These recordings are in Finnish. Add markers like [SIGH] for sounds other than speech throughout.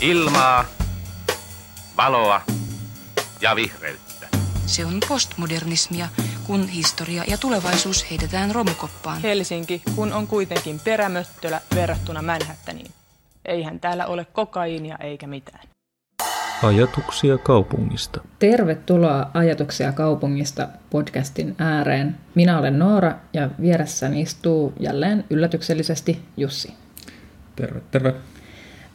Ilmaa, valoa ja vihreyttä. Se on postmodernismia, kun historia ja tulevaisuus heitetään romukoppaan. Helsinki, kun on kuitenkin perämöttölä verrattuna Manhattaniin. Eihän täällä ole kokaiinia eikä mitään. Ajatuksia kaupungista. Tervetuloa Ajatuksia kaupungista podcastin ääreen. Minä olen Noora ja vieressäni istuu jälleen yllätyksellisesti Jussi. Terve, terve.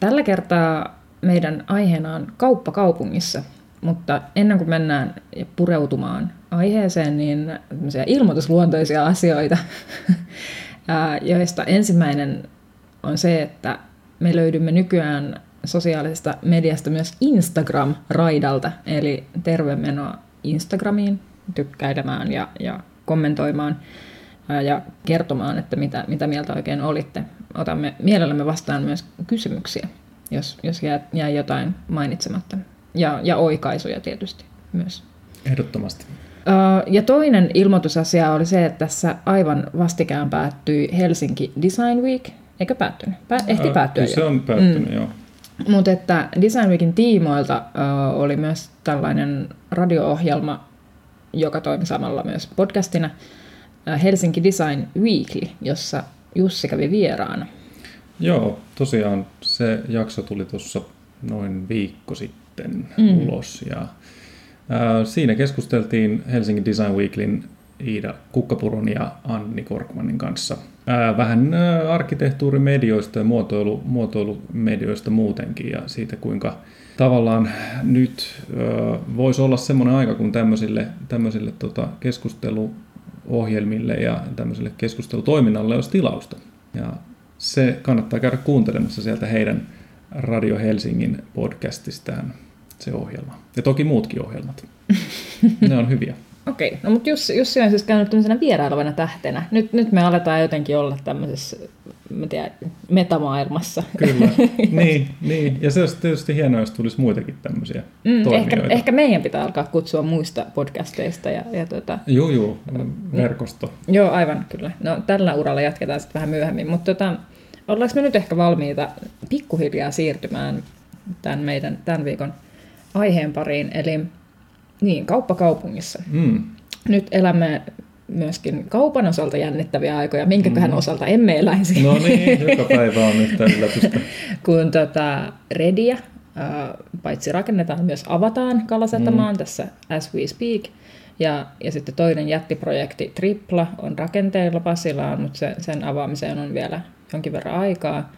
Tällä kertaa meidän aiheena on kauppa kaupungissa, mutta ennen kuin mennään pureutumaan aiheeseen, niin ilmoitusluontoisia asioita, [LAUGHS] joista ensimmäinen on se, että me löydymme nykyään sosiaalisesta mediasta myös Instagram-raidalta, eli tervemenoa Instagramiin tykkäilemään ja, ja kommentoimaan ja kertomaan, että mitä, mitä mieltä oikein olitte. Otamme mielellämme vastaan myös kysymyksiä, jos, jos jää, jää jotain mainitsematta. Ja, ja oikaisuja tietysti myös. Ehdottomasti. Ja toinen ilmoitusasia oli se, että tässä aivan vastikään päättyi Helsinki Design Week. Eikö päättynyt? Pä- ehti päättyä jo. Se on päättynyt, mm. joo. Mutta että Design Weekin tiimoilta uh, oli myös tällainen radio-ohjelma, joka toimi samalla myös podcastina, Helsinki Design Weekly, jossa Jussi kävi vieraana. Joo, tosiaan se jakso tuli tuossa noin viikko sitten mm. ulos ja uh, siinä keskusteltiin Helsinki Design Weeklyn Iida Kukkapuron ja Anni Korkmanin kanssa – ää, vähän ää, arkkitehtuurimedioista ja muotoilu, muotoilumedioista muutenkin ja siitä kuinka tavallaan nyt ää, voisi olla semmoinen aika, kun tämmöisille, tämmöisille tota, keskusteluohjelmille ja tämmöiselle keskustelutoiminnalle olisi tilausta. Ja se kannattaa käydä kuuntelemassa sieltä heidän Radio Helsingin podcastistaan se ohjelma. Ja toki muutkin ohjelmat. [LAUGHS] ne on hyviä. Okei, no mutta Jussi, Jussi on siis käynyt tämmöisenä vierailevana tähtenä. Nyt, nyt me aletaan jotenkin olla tämmöisessä mä tiedän, metamaailmassa. Kyllä, [LAUGHS] niin, niin. Ja se olisi tietysti hienoa, jos tulisi muitakin tämmöisiä mm, ehkä, ehkä meidän pitää alkaa kutsua muista podcasteista. Ja, ja tuota, joo, joo, verkosto. Joo, aivan kyllä. No tällä uralla jatketaan sitten vähän myöhemmin, mutta tota, ollaanko me nyt ehkä valmiita pikkuhiljaa siirtymään tämän meidän tämän viikon aiheen pariin, eli niin, kauppakaupungissa. Mm. Nyt elämme myöskin kaupan osalta jännittäviä aikoja, minkäköhän mm. osalta emme eläisi. No niin, joka päivä on yhtä yllätystä. [LAUGHS] Kun tota, Redia, paitsi rakennetaan, myös avataan Kalasatamaan mm. tässä as we speak. Ja, ja sitten toinen jättiprojekti Tripla on rakenteilla Pasilaan, mutta se, sen avaamiseen on vielä jonkin verran aikaa.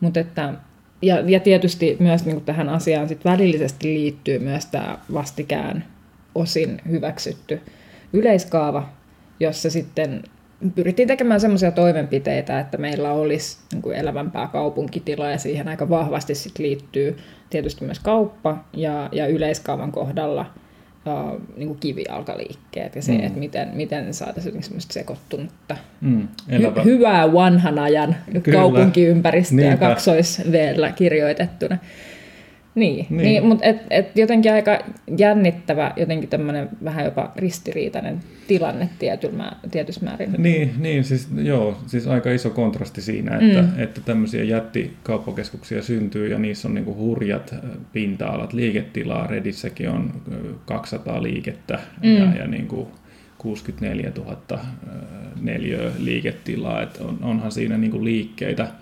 Mutta että ja, ja tietysti myös niin tähän asiaan sit välillisesti liittyy myös tämä vastikään osin hyväksytty yleiskaava, jossa sitten pyrittiin tekemään sellaisia toimenpiteitä, että meillä olisi niin kuin elävämpää kaupunkitila ja siihen aika vahvasti sit liittyy tietysti myös kauppa ja, ja yleiskaavan kohdalla uh, niin kuin kivijalkaliikkeet ja se, mm. että miten, miten saataisiin semmoista sekoittunutta mm, hy- hyvää vanhan ajan Kyllä. kaupunkiympäristöä kaksois kirjoitettuna. Niin, niin. niin mutta et, et jotenkin aika jännittävä, jotenkin tämmöinen vähän jopa ristiriitainen tilanne tietyssä määrin. Niin, niin siis, joo, siis aika iso kontrasti siinä, että, mm. että tämmöisiä jättikauppakeskuksia syntyy ja niissä on niinku hurjat pinta-alat liiketilaa. Redissäkin on 200 liikettä mm. ja, ja niinku 64 000 neliöä liiketilaa, että on, onhan siinä niinku liikkeitä –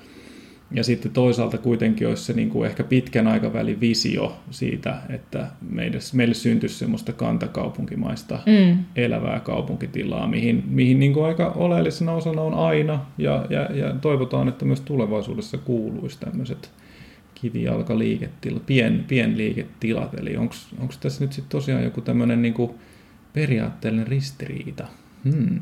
ja sitten toisaalta kuitenkin olisi se niin kuin ehkä pitkän aikavälin visio siitä, että meille, meille syntyisi semmoista kantakaupunkimaista mm. elävää kaupunkitilaa, mihin, mihin niin kuin aika oleellisena osana on aina, ja, ja, ja toivotaan, että myös tulevaisuudessa kuuluisi tämmöiset kivijalkaliiketilat, pien, pienliiketilat, eli onko tässä nyt sitten tosiaan joku tämmöinen niin kuin periaatteellinen ristiriita? Hmm.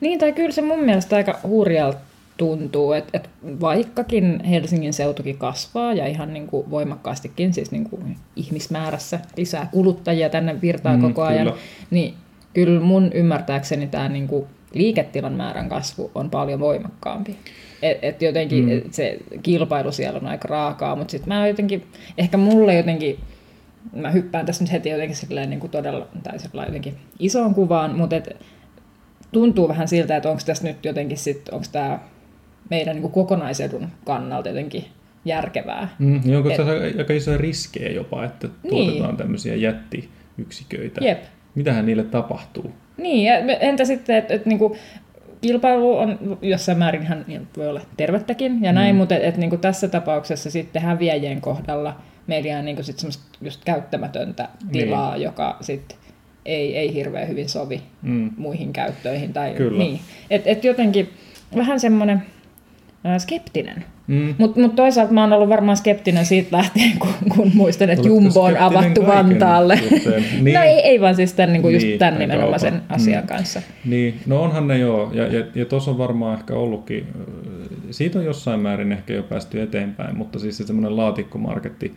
Niin, tai kyllä se mun mielestä aika hurjalta tuntuu, että, että vaikkakin Helsingin seutukin kasvaa ja ihan niin kuin voimakkaastikin siis niin kuin ihmismäärässä lisää kuluttajia tänne virtaa mm, koko ajan, kyllä. niin kyllä mun ymmärtääkseni tämä niin kuin liiketilan määrän kasvu on paljon voimakkaampi. Et, et jotenkin mm. et se kilpailu siellä on aika raakaa, mutta sitten mä jotenkin, ehkä mulle jotenkin, mä hyppään tässä nyt heti jotenkin silleen niin kuin todella, tai jotenkin isoon kuvaan, mutta et, tuntuu vähän siltä, että onko tässä nyt jotenkin sitten, onko tämä meidän niin kuin kokonaisedun kannalta jotenkin järkevää. Mm, niin onko Et- tässä aika isoja riskejä jopa, että Niin. tuotetaan tämmöisiä jättiyksiköitä? Jep. Mitähän niille tapahtuu? Niin, ja entä sitten, että et, niinku, kilpailu on jossain määrin ihan voi olla tervettäkin ja näin, mm. mutta et, et, niinku tässä tapauksessa sitten häviäjien kohdalla meillä jää niinku sit semmoista just käyttämätöntä tilaa, niin. joka sitten ei, ei hirveän hyvin sovi Mm. muihin käyttöihin. Tai, Kyllä. Niin. Et, et jotenkin vähän semmoinen skeptinen. Mm. Mutta mut toisaalta mä oon ollut varmaan skeptinen siitä lähtien, kun, kun muistan, että Oletko Jumbo on avattu kaiken Vantaalle. suhteen? [LAUGHS] Niin. No ei, ei vaan siis tämän, niin kuin just Niin, tämän tai nimenomaisen kaupan. asian Mm. kanssa. Niin, no onhan ne joo, ja, ja, ja tuossa on varmaan ehkä ollutkin, siitä on jossain määrin ehkä jo päästy eteenpäin, mutta siis se semmoinen laatikkomarketti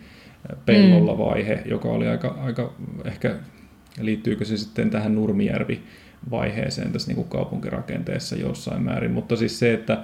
pellolla vaihe, joka oli aika, aika ehkä, liittyykö se sitten tähän Nurmijärvi-vaiheeseen tässä niin kuin kaupunkirakenteessa jossain määrin, mutta siis se, että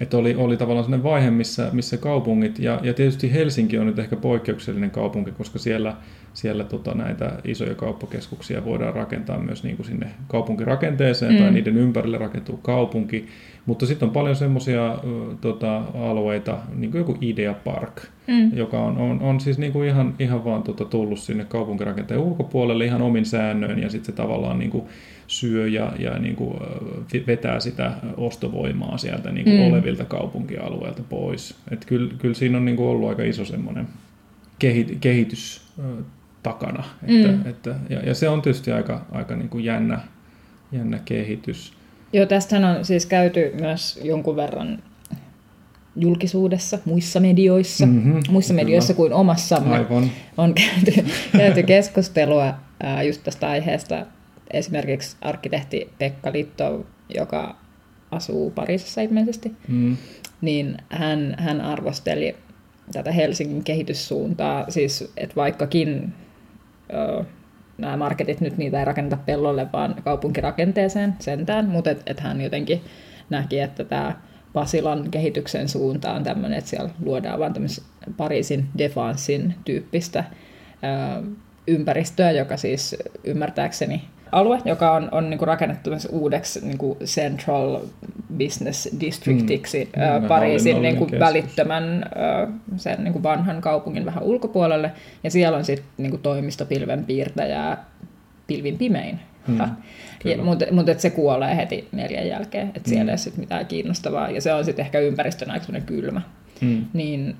että oli, oli tavallaan sellainen vaihe, missä, missä kaupungit, ja, ja tietysti Helsinki on nyt ehkä poikkeuksellinen kaupunki, koska siellä, siellä tota, näitä isoja kauppakeskuksia voidaan rakentaa myös niin kuin sinne kaupunkirakenteeseen, mm. tai niiden ympärille rakentuu kaupunki, mutta sitten on paljon semmoisia tota, alueita, niin kuin joku Idea Park, Mm. joka on, on, on siis niin kuin ihan, ihan vaan tota, tullut sinne kaupunkirakenteen ulkopuolelle ihan omin säännöin, ja sitten se tavallaan niin kuin syö ja, ja niin kuin, vetää sitä ostovoimaa sieltä niin kuin Mm. olevilta kaupunkialueilta pois. Et kyllä, kyllä siinä on niin kuin ollut aika iso semmoinen kehi, kehitys takana. Että, Mm. että, ja, ja se on tietysti aika, aika niin kuin jännä, jännä kehitys. Joo, tästähän on siis käyty myös jonkun verran julkisuudessa, muissa medioissa, Mhm, muissa kyllä. medioissa kuin omassamme Aivan. on käyty, käyty keskustelua ää, just tästä aiheesta. Esimerkiksi arkkitehti Pekka Litto, joka asuu Pariisissa ilmeisesti, Mm. niin hän, hän arvosteli tätä Helsingin kehityssuuntaa, siis että vaikkakin nämä marketit nyt niitä ei rakenneta pellolle, vaan kaupunkirakenteeseen sentään, mutta et, et hän jotenkin näki, että tämä Pasilan kehityksen suunta on tämmöinen, että siellä luodaan vaan tämmöistä Pariisin defanssin tyyppistä ö, ympäristöä, joka siis ymmärtääkseni alue, joka on, on niinku rakennettu tämmöiseksi uudeksi niinku central business districtiksi Mm. mm. Mm, Pariisin niinku keskus. välittömän ö, sen niinku vanhan kaupungin vähän ulkopuolelle. Ja siellä on sitten niinku toimisto pilvenpiirtäjää pilvin pimein. Mm, mutta mut se kuolee heti neljän jälkeen, että siellä Mm. ei ole sit mitään kiinnostavaa. Ja se on sitten ehkä ympäristön aika kylmä. Mm. Niin,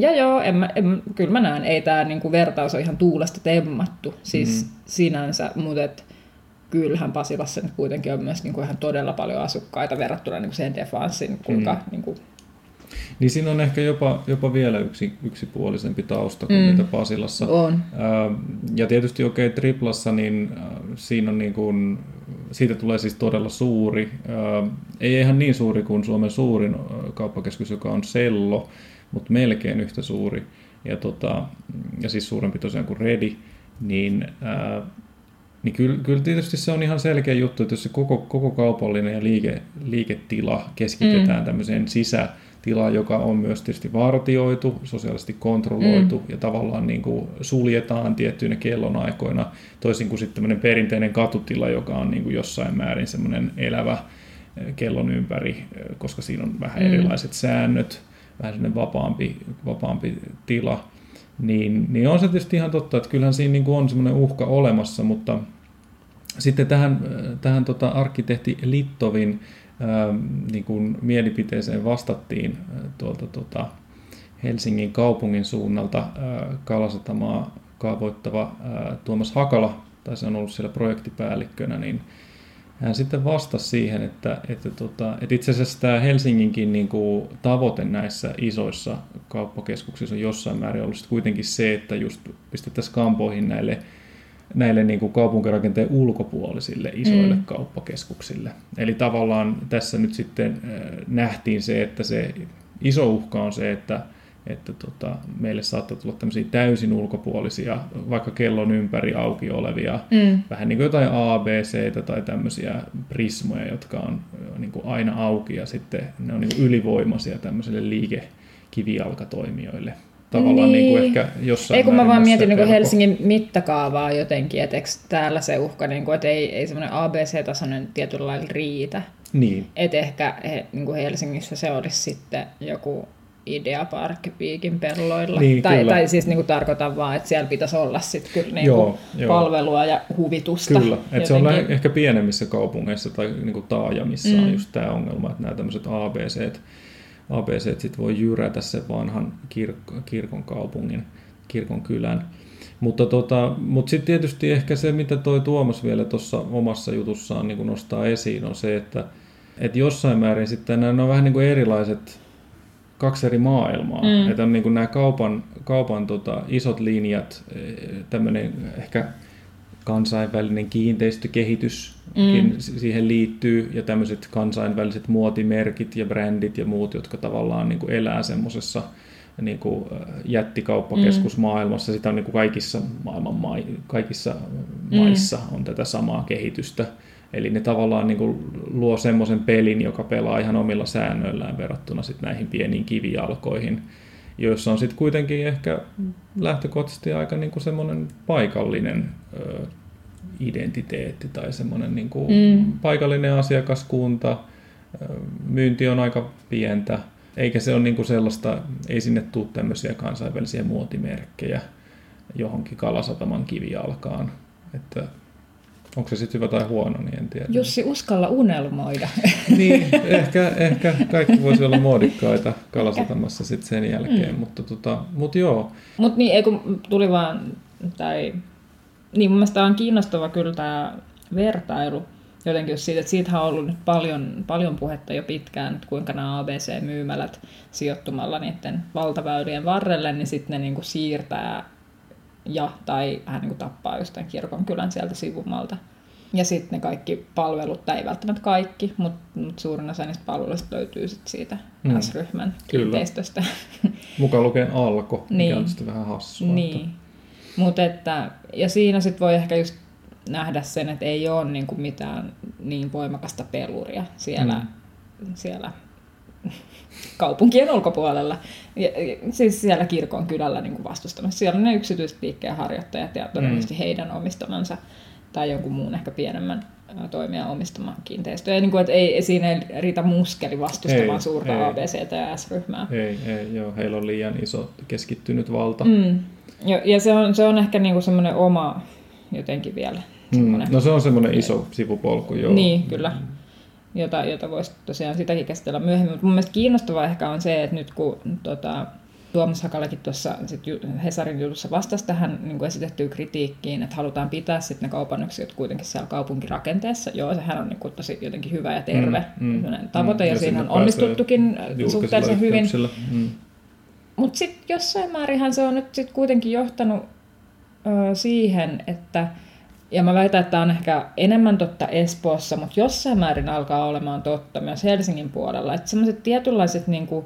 ja joo, en mä, en, kyllä mä näen, ei tämä niinku vertaus ole ihan tuulesta temmattu siis Mm. sinänsä, mutta et, kyllähän Pasilassa nyt kuitenkin on myös niinku ihan todella paljon asukkaita verrattuna niinku sen defanssin, kuinka Mm. niinku, Niin siinä on ehkä jopa, jopa vielä yksi, yksipuolisempi tausta kuin mm. Mitä Pasilassa. on. Ää, Ja tietysti okei, okay, triplassa, niin äh, siinä on niin kuin, siitä tulee siis todella suuri. Ää, Ei ihan niin suuri kuin Suomen suurin äh, kauppakeskus, joka on Sello, mutta melkein yhtä suuri. Ja, tota, ja siis suurempi tosiaan kuin Redi. Niin, ää, niin kyllä, kyllä tietysti se on ihan selkeä juttu, että jos se koko, koko kaupallinen ja liike, liiketila keskitetään mm. tämmöiseen sisätilaan, joka on myös tietysti vartioitu, sosiaalisesti kontrolloitu mm. ja tavallaan niin kuin suljetaan tiettyinä kellonaikoina, toisin kuin sitten tämmöinen perinteinen katutila, joka on niin kuin jossain määrin semmoinen elävä kellon ympäri, koska siinä on vähän Mm. erilaiset säännöt, vähän semmoinen vapaampi, vapaampi tila. Niin, niin on se tietysti ihan totta, että kyllähän siinä niin kuin on semmoinen uhka olemassa, mutta sitten tähän, tähän tota arkkitehti Littovin ää, niin kuin mielipiteeseen vastattiin ää, tuolta tota Helsingin kaupungin suunnalta ää, Kalasatamaa kaavoittava ää, Tuomas Hakala, tai se on ollut siellä projektipäällikkönä, niin hän sitten vastasi siihen, että, että, tota, että itse asiassa tämä Helsinginkin niin kuin, tavoite näissä isoissa kauppakeskuksissa on jossain määrin ollut sit kuitenkin se, että just pistettäisiin kampoihin näille, näille niin kuin kaupunkirakenteen ulkopuolisille isoille mm. Mm. kauppakeskuksille. Eli tavallaan tässä nyt sitten äh, nähtiin se, että se iso uhka on se, että että tota, meille saattaa tulla tämmöisiä täysin ulkopuolisia, vaikka kellon ympäri auki olevia Mm. vähän niin kuin jotain ABC tai tämmöisiä prismoja, jotka on niin kuin aina auki ja sitten ne on niin kuin ylivoimaisia tämmöiselle liikekivijalkatoimijoille. Tavallaan niin. Niin kuin ehkä jossain Ei kun mä vaan mietin niin pelko. Helsingin mittakaavaa jotenkin, että eikö täällä se uhka, niin kuin, että ei, ei semmoinen ABC-tasoinen tietyllä lailla riitä. Niin, Että ehkä he, niin kuin Helsingissä se olisi sitten joku Idea Park Piikin pelloilla. Niin, tai, kyllä. tai siis niin kuin tarkoitan vaan, että siellä pitäisi olla sit kyllä niin Joo, kuin joo. palvelua ja huvitusta. Kyllä, että se on lähe- ehkä pienemmissä kaupungeissa tai niin kuin taajamissa mm. on just tämä ongelma, että nämä tämmöiset ABC, ABC sit voi jyrätä sen vanhan kirk- kirkon kaupungin, kirkon kylän. Mutta, tota, mutta sitten tietysti ehkä se, mitä toi Tuomas vielä tuossa omassa jutussaan niin kuin nostaa esiin, on se, että, että jossain määrin sitten nämä on vähän niin kuin erilaiset kaksi eri maailmaa. Mm. Mm. Että on niin kuin nämä kaupan, kaupan tota, isot linjat, tämmöinen ehkä kansainvälinen kiinteistökehitys mm. siihen liittyy ja tämmöiset kansainväliset muotimerkit ja brändit ja muut, jotka tavallaan niin kuin elää semmoisessa niin kuin jättikauppakeskusmaailmassa. Sitä on niin kuin kaikissa maailman mai, kaikissa Mm. maissa on tätä samaa kehitystä. Eli ne tavallaan niin kuin luo semmoisen pelin, joka pelaa ihan omilla säännöillään verrattuna sit näihin pieniin kivijalkoihin, joissa on sitten kuitenkin ehkä lähtökohtaisesti aika niin kuin semmoinen paikallinen ö, identiteetti tai semmoinen niin kuin Mm. paikallinen asiakaskunta, myynti on aika pientä, eikä se ole niin kuin sellaista, ei sinne tule tämmöisiä kansainvälisiä muotimerkkejä johonkin Kalasataman kivijalkaan, että onko se sitten hyvä tai huono, niin en tiedä. Jussi, uskalla unelmoida. [LAUGHS] Niin, ehkä, ehkä [LAUGHS] kaikki voisi olla muodikkaita Kalasatamassa sitten sen jälkeen, mm. mutta, tota, mutta joo. Mutta niin, ei kun tuli vaan, tai niin mun mielestä on kiinnostava kyllä tämä vertailu jotenkin just siitä, että siitähän on ollut nyt paljon, paljon puhetta jo pitkään, että kuinka nämä ABC-myymälät sijoittumalla niiden valtaväylien varrelle, niin sitten ne niinku siirtää ja tai vähän niin kuin tappaa just tämän kirkonkylän sieltä sivumalta. Ja sitten ne kaikki palvelut, tai ei välttämättä kaikki, mutta mut suurin osa niistä palveluista löytyy sit siitä Mm. S-ryhmän kiinteistöstä. [LAUGHS] Mukaan lukeen alko, mikä Niin. on sitten vähän hassua. Niin. Mut että, ja siinä sitten voi ehkä just nähdä sen, että ei ole niinku mitään niin voimakasta peluria siellä, mm. siellä kaupunkien ulkopuolella. Ja, ja, siis siellä kirkon kylällä niin vastustamassa. Siellä on ne yksityiset liikkeen harjoittajat ja todennäköisesti mm. heidän omistamansa tai jonkun muun ehkä pienemmän toimijan omistama kiinteistö. Ja niin kuin, että ei, siinä ei riitä muskeli vastustamaan Ei, suurta ei. ABC- ja S-ryhmää. Ei, ei, joo, heillä on liian iso keskittynyt valta. Mm. Ja, ja se, on, se on ehkä niinku semmoinen oma jotenkin vielä. Mm. No se on semmoinen iso sivupolku, joo. Niin, kyllä. Jota, jota voisi tosiaan sitäkin käsitellä myöhemmin. Mutta mun mielestä kiinnostavaa ehkä on se, että nyt kun tota, Tuomas Hakalakin tuossa sit Hesarin jutussa vastasi tähän niin kuin esitettyyn kritiikkiin, että halutaan pitää sitten ne kaupan yksiköt kuitenkin siellä kaupunkirakenteessa. Joo, sehän on niin kuin tosi jotenkin hyvä ja terve Mm, mm, tavoite, mm. ja, Ja siinä on onnistuttukin suhteellisen hyvin. Mm. Mutta sitten jossain määrinhän se on nyt sit kuitenkin johtanut ö, siihen, että, ja mä väitän, että tämä on ehkä enemmän totta Espoossa, mutta jossain määrin alkaa olemaan totta myös Helsingin puolella, että semmoiset tietynlaiset, niinku,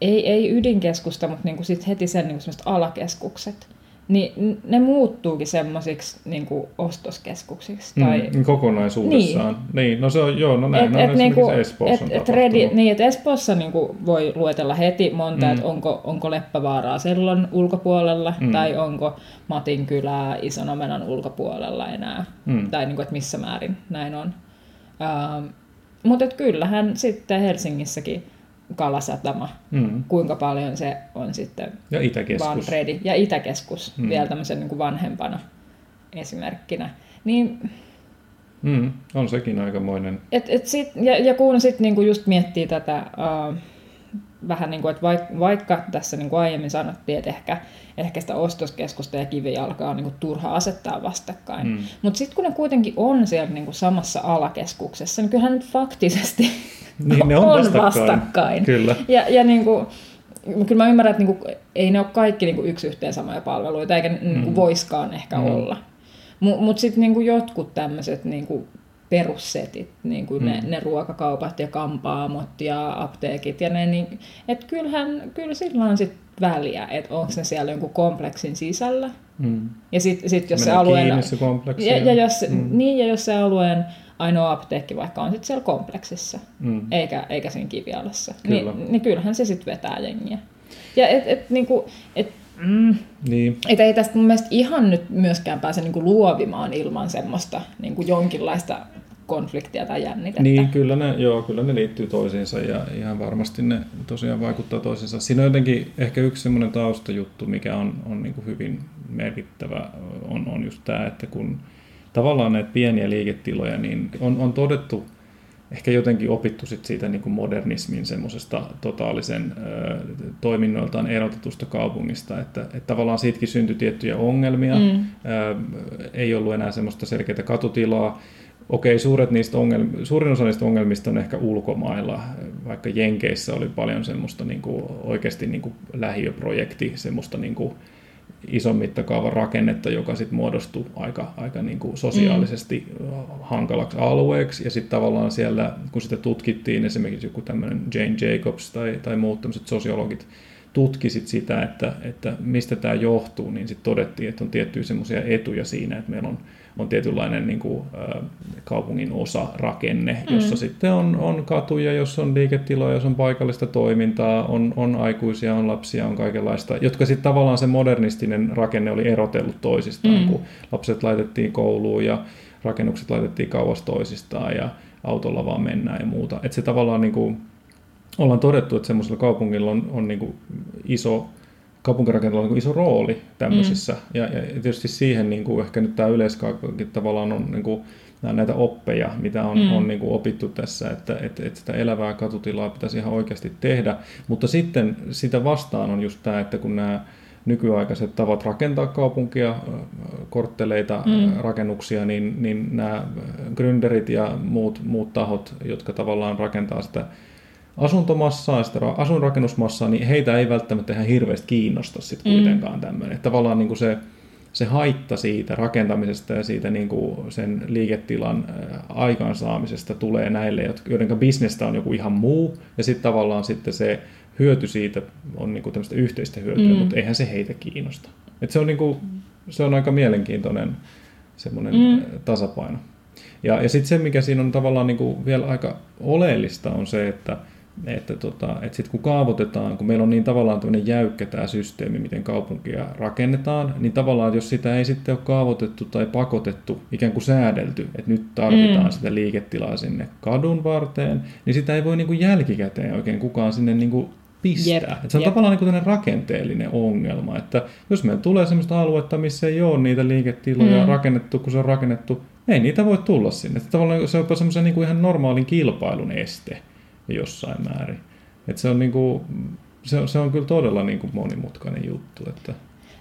ei, ei ydinkeskusta, mutta niinku sit heti sen niinku semmoiset alakeskukset, niin ne muuttuukin semmoisiksi niinku ostoskeskuksiksi. Tai, Mm, kokonaisuudessaan. Niin. niin. no se on, joo, no näin et, on et, esimerkiksi niinku, Espoossa et, et redi, niin, et Espoossa niinku voi luetella heti monta, Mm. että onko, onko Leppävaaraa Sellon ulkopuolella Mm. tai onko Matin kylää Ison Omenan ulkopuolella enää. Mm. Tai niinku, että missä määrin näin on. Ähm, mutta kyllähän sitten Helsingissäkin Kalasatama, Mm. kuinka paljon se on sitten Ja Itäkeskus. vaan Redi ja Itäkeskus Mm. vielä tämmöisen niin kuin vanhempana esimerkkinä. Niin Mm. On sekin aikamoinen. Et, et sit, ja, ja kun sitten niinku just miettii tätä uh, vähän niin kuin, että vaikka, vaikka tässä niin kuin aiemmin sanottiin, että ehkä, ehkä sitä ostoskeskusta ja kivijalkaa on niin kuin turha asettaa vastakkain. Mm. Mutta sitten kun ne kuitenkin on siellä niin kuin samassa alakeskuksessa, niin kyllähän nyt faktisesti [LAUGHS] Niin, ne [LAUGHS] on vastakkain. vastakkain. Kyllä. Ja, ja niin kuin, kyllä mä ymmärrän, että niin kuin, ei ne ole kaikki niin kuin yksi yhteen samoja palveluita, eikä niin kuin Mm. voiskaan ehkä Mm. olla. Mutta mut sitten niin kuin jotkut tämmöiset niin kuin perussetit, niin kuin mm. ne, ne ruokakaupat ja kampaamot ja apteekit ja ne, niin, että kyllähän, kyllä sillä on sitten väliä, että onko ne siellä jonkun kompleksin sisällä. Mm. Ja sitten sit jos se alueen... se kompleksi. ja, ja, jos, mm. niin, ja jos se alueen ainoa apteekki vaikka on sitten siellä kompleksissa, Mm. eikä, eikä siinä kivialassa, Kyllä. niin, niin kyllähän se sitten vetää jengiä. Ja et, et, niinku, et, mm, Niin. et ei tästä mun mielestä ihan nyt myöskään pääse niinku luovimaan ilman semmoista niinku jonkinlaista konfliktia tai jännitettä. Niin, kyllä ne, joo, kyllä ne liittyy toisiinsa ja ihan varmasti ne tosiaan vaikuttaa toisiinsa. Siinä on jotenkin ehkä yksi semmoinen taustajuttu, mikä on, on niin kuin hyvin merkittävä, on, on just tämä, että kun tavallaan näitä pieniä liiketiloja, niin on, on todettu, ehkä jotenkin opittu sit siitä niin kuin modernismin semmoisesta totaalisen ö, toiminnoiltaan erotetusta kaupungista, että, että tavallaan siitäkin syntyi tiettyjä ongelmia, mm. ö, ei ollut enää semmoista selkeää katutilaa, Okei, suuret niistä ongelm- suurin osa niistä ongelmista on ehkä ulkomailla, vaikka Jenkeissä oli paljon semmoista niin kuin, oikeasti niin kuin lähiöprojekti, semmoista niin kuin, ison mittakaavan rakennetta, joka sitten muodostui aika, aika niin kuin sosiaalisesti mm. hankalaksi alueeksi. Ja sitten tavallaan siellä, kun sitä tutkittiin, esimerkiksi joku tämmöinen Jane Jacobs tai, tai muut tämmöiset sosiologit, tutkisit sitä, että, että mistä tämä johtuu, niin sitten todettiin, että on tiettyjä semmoisia etuja siinä, että meillä on on tietynlainen niin kuin, kaupungin osa rakenne, mm. jossa sitten on, on katuja, jossa on liiketiloja, jossa on paikallista toimintaa, on, on aikuisia, on lapsia, on kaikenlaista, jotka sitten tavallaan se modernistinen rakenne oli erotellut toisistaan, mm. kun lapset laitettiin kouluun ja rakennukset laitettiin kauas toisistaan ja autolla vaan mennään ja muuta. Että se tavallaan niin kuin, ollaan todettu, että semmoisella kaupungilla on, on niin kuin iso kaupunkirakenteella on niin iso rooli tämmöisissä. Mm. Ja, ja tietysti siihen niin kuin ehkä nyt tämä yleiskaupunki tavallaan on niin kuin, näitä oppeja, mitä on, mm. on niin kuin opittu tässä, että, että, että sitä elävää katutilaa pitäisi ihan oikeasti tehdä. Mutta sitten sitä vastaan on just tämä, että kun nämä nykyaikaiset tavat rakentaa kaupunkia, kortteleita, mm. rakennuksia, niin, niin nämä gründerit ja muut, muut tahot, jotka tavallaan rakentaa sitä asuntomassaa, sitä asuinrakennusmassaa, niin heitä ei välttämättä ihan hirveästi kiinnosta sitten mm. kuitenkaan mm. tämmöinen. Tavallaan niin kuin se, se haitta siitä rakentamisesta ja siitä niin kuin sen liiketilan aikaansaamisesta tulee näille, joiden bisnestä on joku ihan muu, ja sitten tavallaan sitten se hyöty siitä on niin kuin tämmöistä yhteistä hyötyä, mm. mutta eihän se heitä kiinnosta. Et se, on niin kuin, se on aika mielenkiintoinen semmoinen mm. tasapaino. Ja, ja sitten se, mikä siinä on tavallaan niin kuin vielä aika oleellista, on se, että – että, tota, että sitten kun kaavoitetaan, kun meillä on niin tavallaan tämmöinen jäykkä tämä systeemi, miten kaupunkia rakennetaan, niin tavallaan jos sitä ei sitten ole kaavoitettu tai pakotettu, ikään kuin säädelty, että nyt tarvitaan mm. sitä liiketilaa sinne kadun varteen, niin sitä ei voi niin kuin jälkikäteen oikein kukaan sinne niin kuin pistää. Että se on yep. tavallaan niin kuin rakenteellinen ongelma, että jos meillä tulee sellaista aluetta, missä ei ole niitä liiketiloja mm. rakennettu, kun se on rakennettu, ei niitä voi tulla sinne. Että tavallaan se on jopa semmoisen niin kuin ihan normaalin kilpailun este jossain määrin. Et se, on niinku, se, on, se on kyllä todella niinku monimutkainen juttu. Että...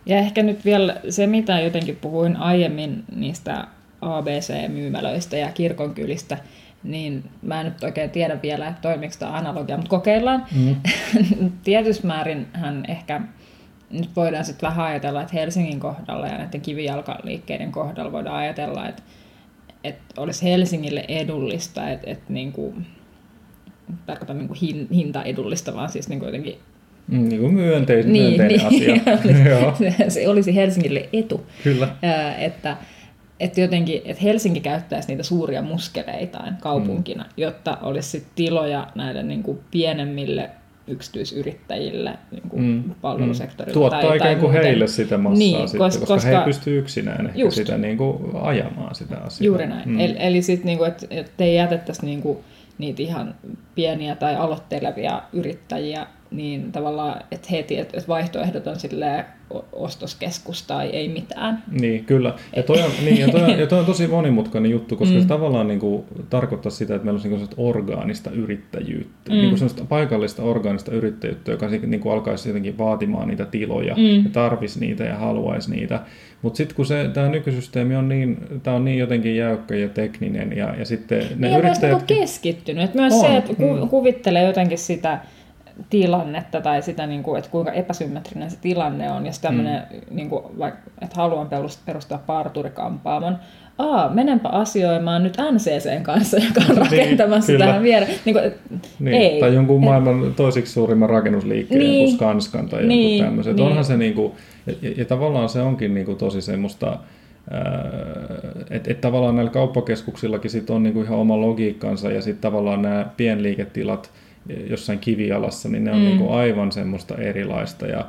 Ja ehkä nyt vielä se, mitä jotenkin puhuin aiemmin niistä ABC-myymälöistä ja kirkonkylistä, niin mä en nyt oikein tiedä vielä, että toimiko tämä analogia, mutta kokeillaan. Mm. [LAUGHS] Tietyssä määrin hän ehkä nyt voidaan sitten vähän ajatella, että Helsingin kohdalla ja näiden kivijalkaliikkeiden kohdalla voidaan ajatella, että, että olisi Helsingille edullista, että, että niin kuin tarkoita niin kuin hin, hinta edullista, vaan siis niin kuin jotenkin Mm, niin kuin myönteis, niin, myönteinen niin, asia. [LAUGHS] se, [LAUGHS] se olisi Helsingille etu. Kyllä. Ää, että, että jotenkin, että Helsinki käyttäisi niitä suuria muskeleitaan kaupunkina, mm. jotta olisi sit tiloja näille niin kuin pienemmille yksityisyrittäjille niin kuin mm. palvelusektorilla. Tuottaa tai, ikään kuin heille sitä massaa niin, sitten, koska, koska he ei pysty yksinään ehkä just. sitä niin kuin ajamaan sitä asiaa. Juuri näin. Mm. Eli, eli sitten, niin kuin, että, että ei jätettäisi niin kuin, niitä ihan pieniä tai aloittelevia yrittäjiä, niin tavallaan, että heti, että vaihtoehdot on silleen ostoskeskus tai ei mitään. Niin, kyllä. Ja toi on, niin, ja toi on, ja toi on tosi monimutkainen juttu, koska mm. se tavallaan niin kuin, tarkoittaa sitä, että meillä on niin orgaanista yrittäjyyttä, mm. niin kuin paikallista orgaanista yrittäjyyttä, joka niin kuin alkaisi jotenkin vaatimaan niitä tiloja mm. ja tarvisi niitä ja haluaisi niitä. Mutta sitten kun se, tämä nykysysteemi on niin, tämä on niin jotenkin jäykkä ja tekninen ja, ja sitten ne niin yrittäjät... myös keskittynyt. Että myös on. se, että ku, mm. kuvittelee jotenkin sitä tilannetta tai sitä, niin kuin, että kuinka epäsymmetrinen se tilanne on, jos tämmöinen, mm. niin kuin, vaikka, että haluan perustaa parturikampaamon, aa, menenpä asioimaan nyt NCCn kanssa, joka on niin, rakentamassa niin, tähän viereen. Niin kuin, niin, ei. Tai jonkun maailman et, toisiksi suurimman rakennusliikkeen, niin, kuin Skanskan tai niin, joku tämmöiset. Niin. Onhan se niin kuin, ja, ja, ja tavallaan se onkin niin kuin tosi semmoista, että et tavallaan näillä kauppakeskuksillakin sit on niinku ihan oma logiikkansa ja sitten tavallaan nämä pienliiketilat jossain kivialassa, niin ne on mm. niinku aivan semmoista erilaista ja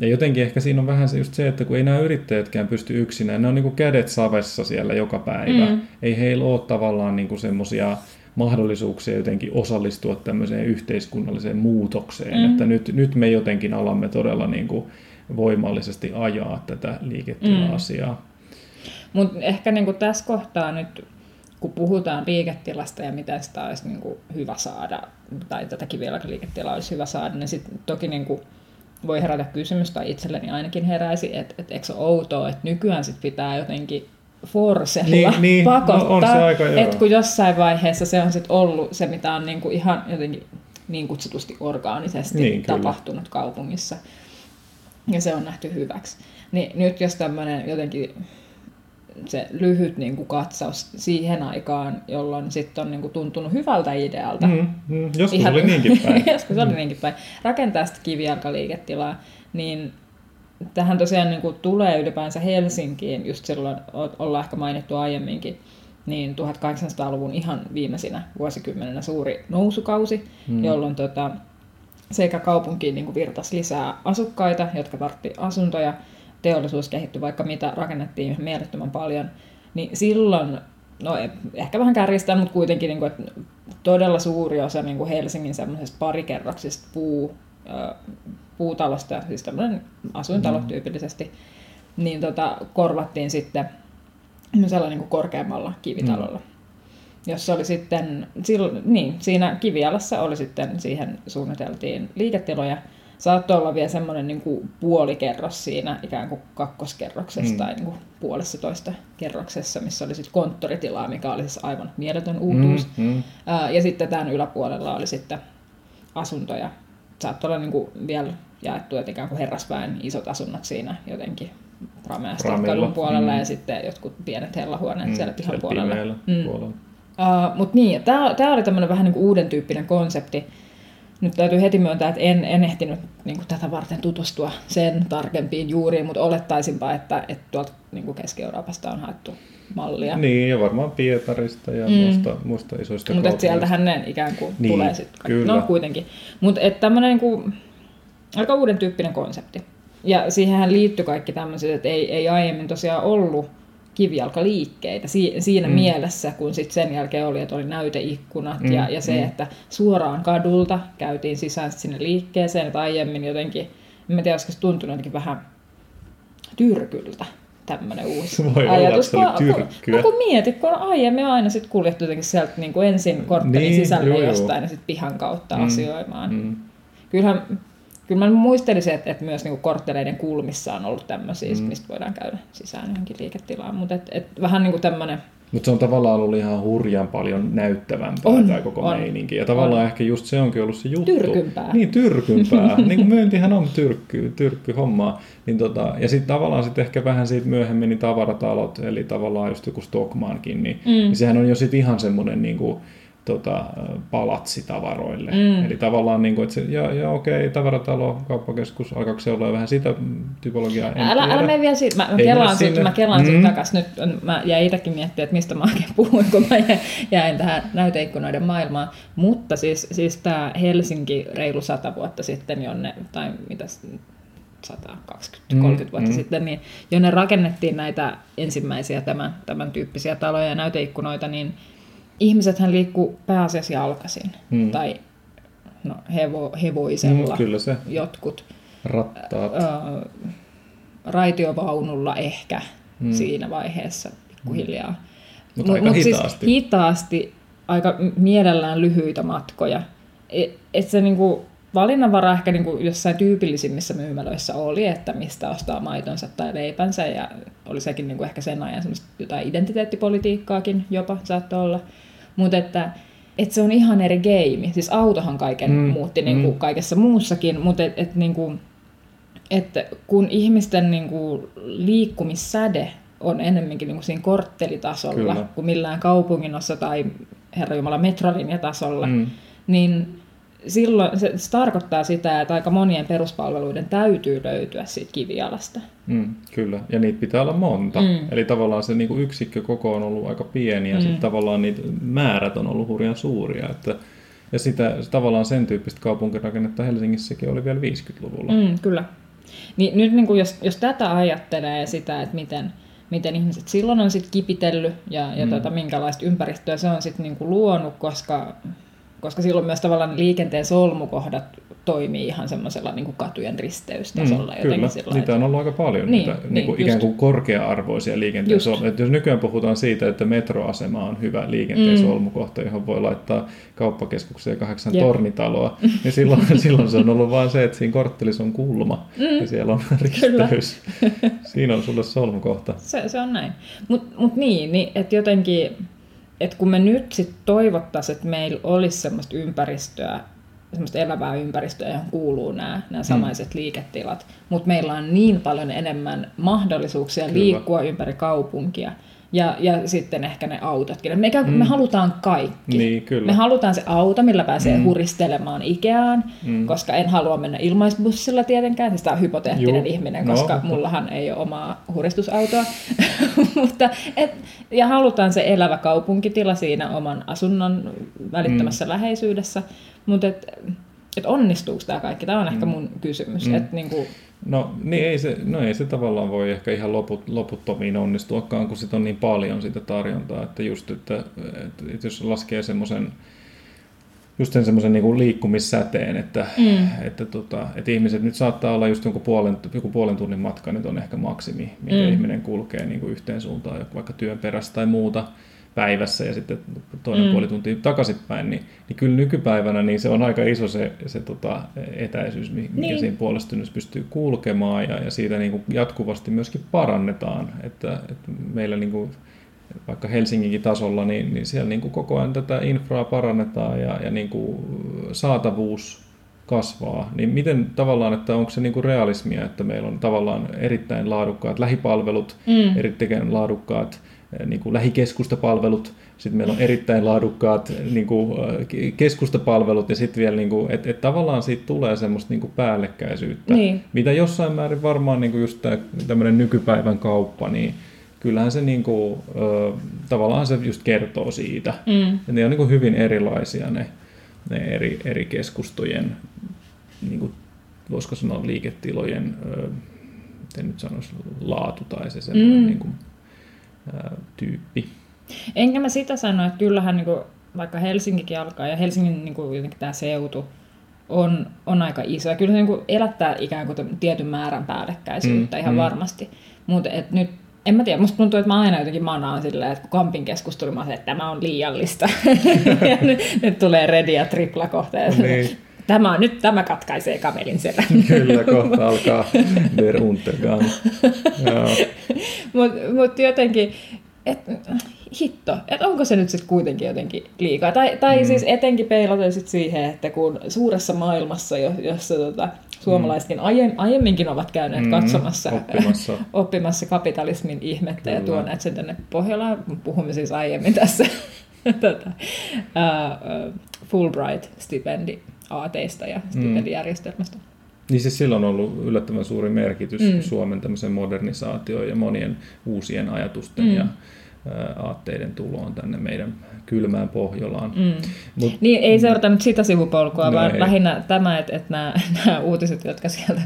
Ja jotenkin ehkä siinä on vähän se just se, että kun ei nämä yrittäjätkään pysty yksinään, ne on niin kuin kädet savessa siellä joka päivä. Mm. Ei heillä ole tavallaan niin semmoisia mahdollisuuksia jotenkin osallistua tämmöiseen yhteiskunnalliseen muutokseen. Mm. Että nyt, nyt me jotenkin alamme todella niin kuin voimallisesti ajaa tätä liiketila-asiaa. Mm. Mutta ehkä niin kuin tässä kohtaa nyt, kun puhutaan liiketilasta ja miten sitä olisi niin kuin hyvä saada, tai tätä kivijalkaliiketilaa olisi hyvä saada, niin sitten toki niin kuin voi herätä kysymys, tai itselleni ainakin heräisi, että, että eikö se outoa, että nykyään sit pitää jotenkin forsella niin, niin, pakottaa, no se aika, että kun jossain vaiheessa se on sit ollut se, mitä on niinku ihan jotenkin niin kutsutusti orgaanisesti niin, tapahtunut kyllä. kaupungissa, ja se on nähty hyväksi. Niin nyt jos tämmöinen jotenkin se lyhyt niin kuin katsaus siihen aikaan, jolloin sitten on niin kuin tuntunut hyvältä idealta. Mm, mm, joskus Ihan, oli niinkin päin. [LAUGHS] joskus mm. oli niinkin päin. Rakentaa sitä kivijalkaliiketilaa, niin tähän tosiaan niin kuin tulee ylipäänsä Helsinkiin, just silloin ollaan ehkä mainittu aiemminkin, niin 1800-luvun ihan viimeisinä vuosikymmeninä suuri nousukausi, mm. jolloin tota, sekä kaupunkiin niin kuin virtasi lisää asukkaita, jotka tartti asuntoja, teollisuus kehittyi vaikka mitä, rakennettiin mielettömän paljon, niin silloin, no ehkä vähän kärjistää, mutta kuitenkin niin kuin, että todella suuri osa niin kuin Helsingin semmoisesta parikerroksista puu, puutalosta, siis tämmöinen asuintalo mm. tyypillisesti, niin tota, korvattiin sitten sellainen niin korkeammalla kivitalolla. Mm. Jossa oli sitten, niin, siinä kivialassa oli sitten, siihen suunniteltiin liiketiloja, saattoi olla vielä semmoinen niin kuin puolikerros siinä ikään kuin kakkoskerroksessa mm. tai niin kuin puolessa toista kerroksessa, missä oli sitten konttoritilaa, mikä oli siis aivan mieletön uutuus. Mm, mm. ja sitten tämän yläpuolella oli sitten asuntoja. Saattoi olla niin kuin vielä jaettu, että ikään kuin herrasväen isot asunnot siinä jotenkin Rameasta puolella mm. ja sitten jotkut pienet hellahuoneet mm, siellä pihan puolella. Mm. puolella. Uh, Mutta niin, tämä oli tämmöinen vähän niin kuin uuden tyyppinen konsepti, nyt täytyy heti myöntää, että en, en ehtinyt niin kuin tätä varten tutustua sen tarkempiin juuriin, mutta olettaisinpa, että, että tuolta niin kuin Keski-Euroopasta on haettu mallia. Niin, ja varmaan Pietarista ja mm. muista, muista isoista Mutta sieltähän ne ikään kuin niin, tulee sitten. No kuitenkin. Mutta tämmöinen niin kuin, aika uuden tyyppinen konsepti. Ja siihenhän liittyy kaikki tämmöiset, että ei, ei aiemmin tosiaan ollut kivijalkaliikkeitä si- siinä mm. mielessä, kun sit sen jälkeen oli, että oli näyteikkunat mm. ja, ja se, mm. että suoraan kadulta käytiin sisään sinne liikkeeseen, että aiemmin jotenkin, en tiedä, olisiko se tuntunut jotenkin vähän tyrkyltä tämmöinen uusi [LAUGHS] Voi ajatus. Olla, että kun, kun mietit, kun aiemmin aina sit kuljettu jotenkin sieltä niin kuin ensin korttelin niin, sisälle joo, jostain joo. ja sitten pihan kautta mm. asioimaan. Mm. Kyllähän kyllä mä muistelisin, että, että myös niin kortteleiden kulmissa on ollut tämmöisiä, mm. mistä voidaan käydä sisään johonkin liiketilaan, mutta et, et vähän niin kuin tämmöinen... Mutta se on tavallaan ollut ihan hurjan paljon näyttävämpää on, tämä koko on, meininki. Ja tavallaan on. ehkä just se onkin ollut se juttu. Tyrkympää. Niin, tyrkympää. [LAUGHS] niin kuin myyntihän on tyrkky, tyrkky hommaa. Niin tota, ja sitten tavallaan sitten ehkä vähän siitä myöhemmin niin tavaratalot, eli tavallaan just joku Stockmankin, niin, mm. niin sehän on jo sitten ihan semmoinen niin kuin, tota, palatsitavaroille. Mm. Eli tavallaan, niin kuin, että se, ja, ja okei, tavaratalo, kauppakeskus, alkaako se olla vähän sitä typologiaa? En älä, älä mene vielä siitä, mä, mä kelaan sut, mä kelaan mm. takaisin nyt, mä jäin itsekin miettimään, että mistä mä oikein puhuin, kun mä jäin tähän näyteikkunoiden maailmaan. Mutta siis, siis tämä Helsinki reilu sata vuotta sitten, jonne, tai mitä 120-30 mm, vuotta mm. sitten, niin jonne rakennettiin näitä ensimmäisiä tämän, tämän tyyppisiä taloja ja näyteikkunoita, niin ihmisethän liikkuu pääasiassa jalkaisin. Hmm. Tai no, hevo, hevoisella. Mm, kyllä se. Jotkut. Rattaat. Ää, raitiovaunulla ehkä hmm. siinä vaiheessa pikkuhiljaa. Hmm. Mutta mut siis hitaasti. Siis hitaasti, aika mielellään lyhyitä matkoja. Et, et se niinku, valinnanvara ehkä niin kuin jossain tyypillisimmissä myymälöissä oli, että mistä ostaa maitonsa tai leipänsä, ja oli sekin niin kuin ehkä sen ajan jotain identiteettipolitiikkaakin jopa saattoi olla. Mutta että, että se on ihan eri game. Siis autohan kaiken mm, muutti niin kuin mm. kaikessa muussakin, mutta et, et, niin kuin, että kun ihmisten niin kuin liikkumissäde on enemmänkin niin kuin siinä korttelitasolla Kyllä. kuin millään kaupunginossa tai herra Jumala metrolinjatasolla, mm. niin silloin se, se tarkoittaa sitä, että aika monien peruspalveluiden täytyy löytyä siitä kivialasta. Mm, kyllä, ja niitä pitää olla monta. Mm. Eli tavallaan se niin kuin yksikkö koko on ollut aika pieni, ja mm. sitten tavallaan niitä määrät on ollut hurjan suuria. Että, ja sitä, tavallaan sen tyyppistä kaupunkirakennetta Helsingissäkin oli vielä 50-luvulla. Mm, kyllä. Niin nyt niin kuin jos, jos tätä ajattelee sitä, että miten, miten ihmiset silloin on sit kipitellyt ja, ja mm. tota, minkälaista ympäristöä se on sitten niin kuin luonut, koska, koska silloin myös tavallaan liikenteen solmukohdat toimii ihan semmoisella niin kuin katujen risteystasolla. Mm, kyllä, sillä niitä on ollut aika paljon, niin, niitä, niin, niin kuin ikään kuin korkea-arvoisia liikenteen solmukohtia. Jos nykyään puhutaan siitä, että metroasema on hyvä liikenteen mm. solmukohta, johon voi laittaa kauppakeskukseen kahdeksan Jep. tornitaloa, niin silloin, [LAUGHS] silloin se on ollut vain se, että siinä korttelissa on kulma mm, ja siellä on [LAUGHS] risteys. [LAUGHS] siinä on sulle solmukohta. Se, se on näin. Mutta mut niin, niin että jotenkin, että kun me nyt sitten toivottaisiin, että meillä olisi semmoista ympäristöä, semmoista elävää ympäristöä, johon kuuluu nämä, nämä mm. samaiset mm. liiketilat. Mutta meillä on niin paljon enemmän mahdollisuuksia Kyllä. liikkua ympäri kaupunkia. Ja, ja sitten ehkä ne autotkin. Me, mm. me halutaan kaikki. Niin, kyllä. Me halutaan se auto, millä pääsee mm. huristelemaan Ikeaan, mm. koska en halua mennä ilmaisbussilla tietenkään. Siis tämä on hypoteettinen Juh. ihminen, no. koska mullahan ei ole omaa huristusautoa. [LAUGHS] Mutta, et, ja halutaan se elävä kaupunkitila siinä oman asunnon välittömässä mm. läheisyydessä. Mutta et, et onnistuuko tämä kaikki? Tämä on ehkä mm. mun kysymys. Mm. Et niinku... No, niin ei se, no ei se tavallaan voi ehkä ihan loput, loputtomiin onnistuakaan, kun sit on niin paljon sitä tarjontaa, että just, että, että, että jos laskee semmoisen just sen semmoisen niin liikkumissäteen, että, mm. että, tota, että ihmiset nyt saattaa olla just joku puolen, joku puolen tunnin matka, nyt on ehkä maksimi, minkä mm. ihminen kulkee niin kuin yhteen suuntaan, vaikka työn perässä tai muuta päivässä ja sitten toinen mm. puoli tuntia takaisinpäin, niin, niin kyllä nykypäivänä niin se on aika iso se, se tota, etäisyys, mikä niin. siinä puolesta pystyy kulkemaan ja, ja siitä niin kuin jatkuvasti myöskin parannetaan, että, että meillä niin kuin, vaikka Helsinginkin tasolla, niin, niin siellä niin kuin koko ajan tätä infraa parannetaan ja, ja niin kuin saatavuus kasvaa, niin miten tavallaan, että onko se niin kuin realismia, että meillä on tavallaan erittäin laadukkaat lähipalvelut, mm. erittäin laadukkaat niin kuin lähikeskustapalvelut, sitten meillä on erittäin laadukkaat niin kuin, eh, keskustapalvelut ja sitten vielä, niin kuin, että et tavallaan siitä tulee semmoista niin kuin päällekkäisyyttä, niin. mitä jossain määrin varmaan niin kuin just tämmöinen nykypäivän kauppa, niin kyllähän se niin kuin, tavallaan se just kertoo siitä. Mm. Ja ne on niin kuin hyvin erilaisia ne, ne eri, eri keskustojen, niin kuin, voisiko sanoa liiketilojen, miten nyt sanoisi, laatu tai se semmoinen mm. niin kuin, tyyppi. Enkä mä sitä sano, että kyllähän niin kuin, vaikka Helsinkikin alkaa ja Helsingin niin kuin, tämä seutu on, on aika iso. Ja kyllä se niin kuin, elättää ikään kuin tietyn määrän päällekkäisyyttä mm, ihan mm. varmasti. Mutta nyt en mä tiedä, musta tuntuu, että mä aina jotenkin manaan silleen, että kun Kampin keskustelu, mä että tämä on liiallista. [LAUGHS] ja nyt, nyt tulee Redi ja Tripla kohta. Niin. Tämä, on, nyt tämä katkaisee kamelin selän. [LAUGHS] Kyllä, kohta alkaa Der Untergang. Mutta mut jotenkin, et, hitto, että onko se nyt sitten kuitenkin jotenkin liikaa. Tai, tai mm. siis etenkin peilaten sit siihen, että kun suuressa maailmassa, jossa tota, suomalaisetkin mm. aie, aiemminkin ovat käyneet mm, katsomassa, oppimassa. [LAUGHS] oppimassa kapitalismin ihmettä Kyllä. ja tuoneet sen tänne Pohjolaan. Puhumme siis aiemmin tässä [LAUGHS] tota, uh, uh, Fulbright-stipendi aateista ja stipendijärjestelmästä. Mm. Niin siis silloin on ollut yllättävän suuri merkitys mm. Suomen tämmöisen modernisaatioon ja monien uusien ajatusten mm. ja aatteiden tuloon tänne meidän kylmään Pohjolaan. Mm. Mut, niin, ei seurata nyt sitä sivupolkua, no vaan ei. lähinnä tämä, että, että nämä, [LAUGHS] nämä uutiset, jotka sieltä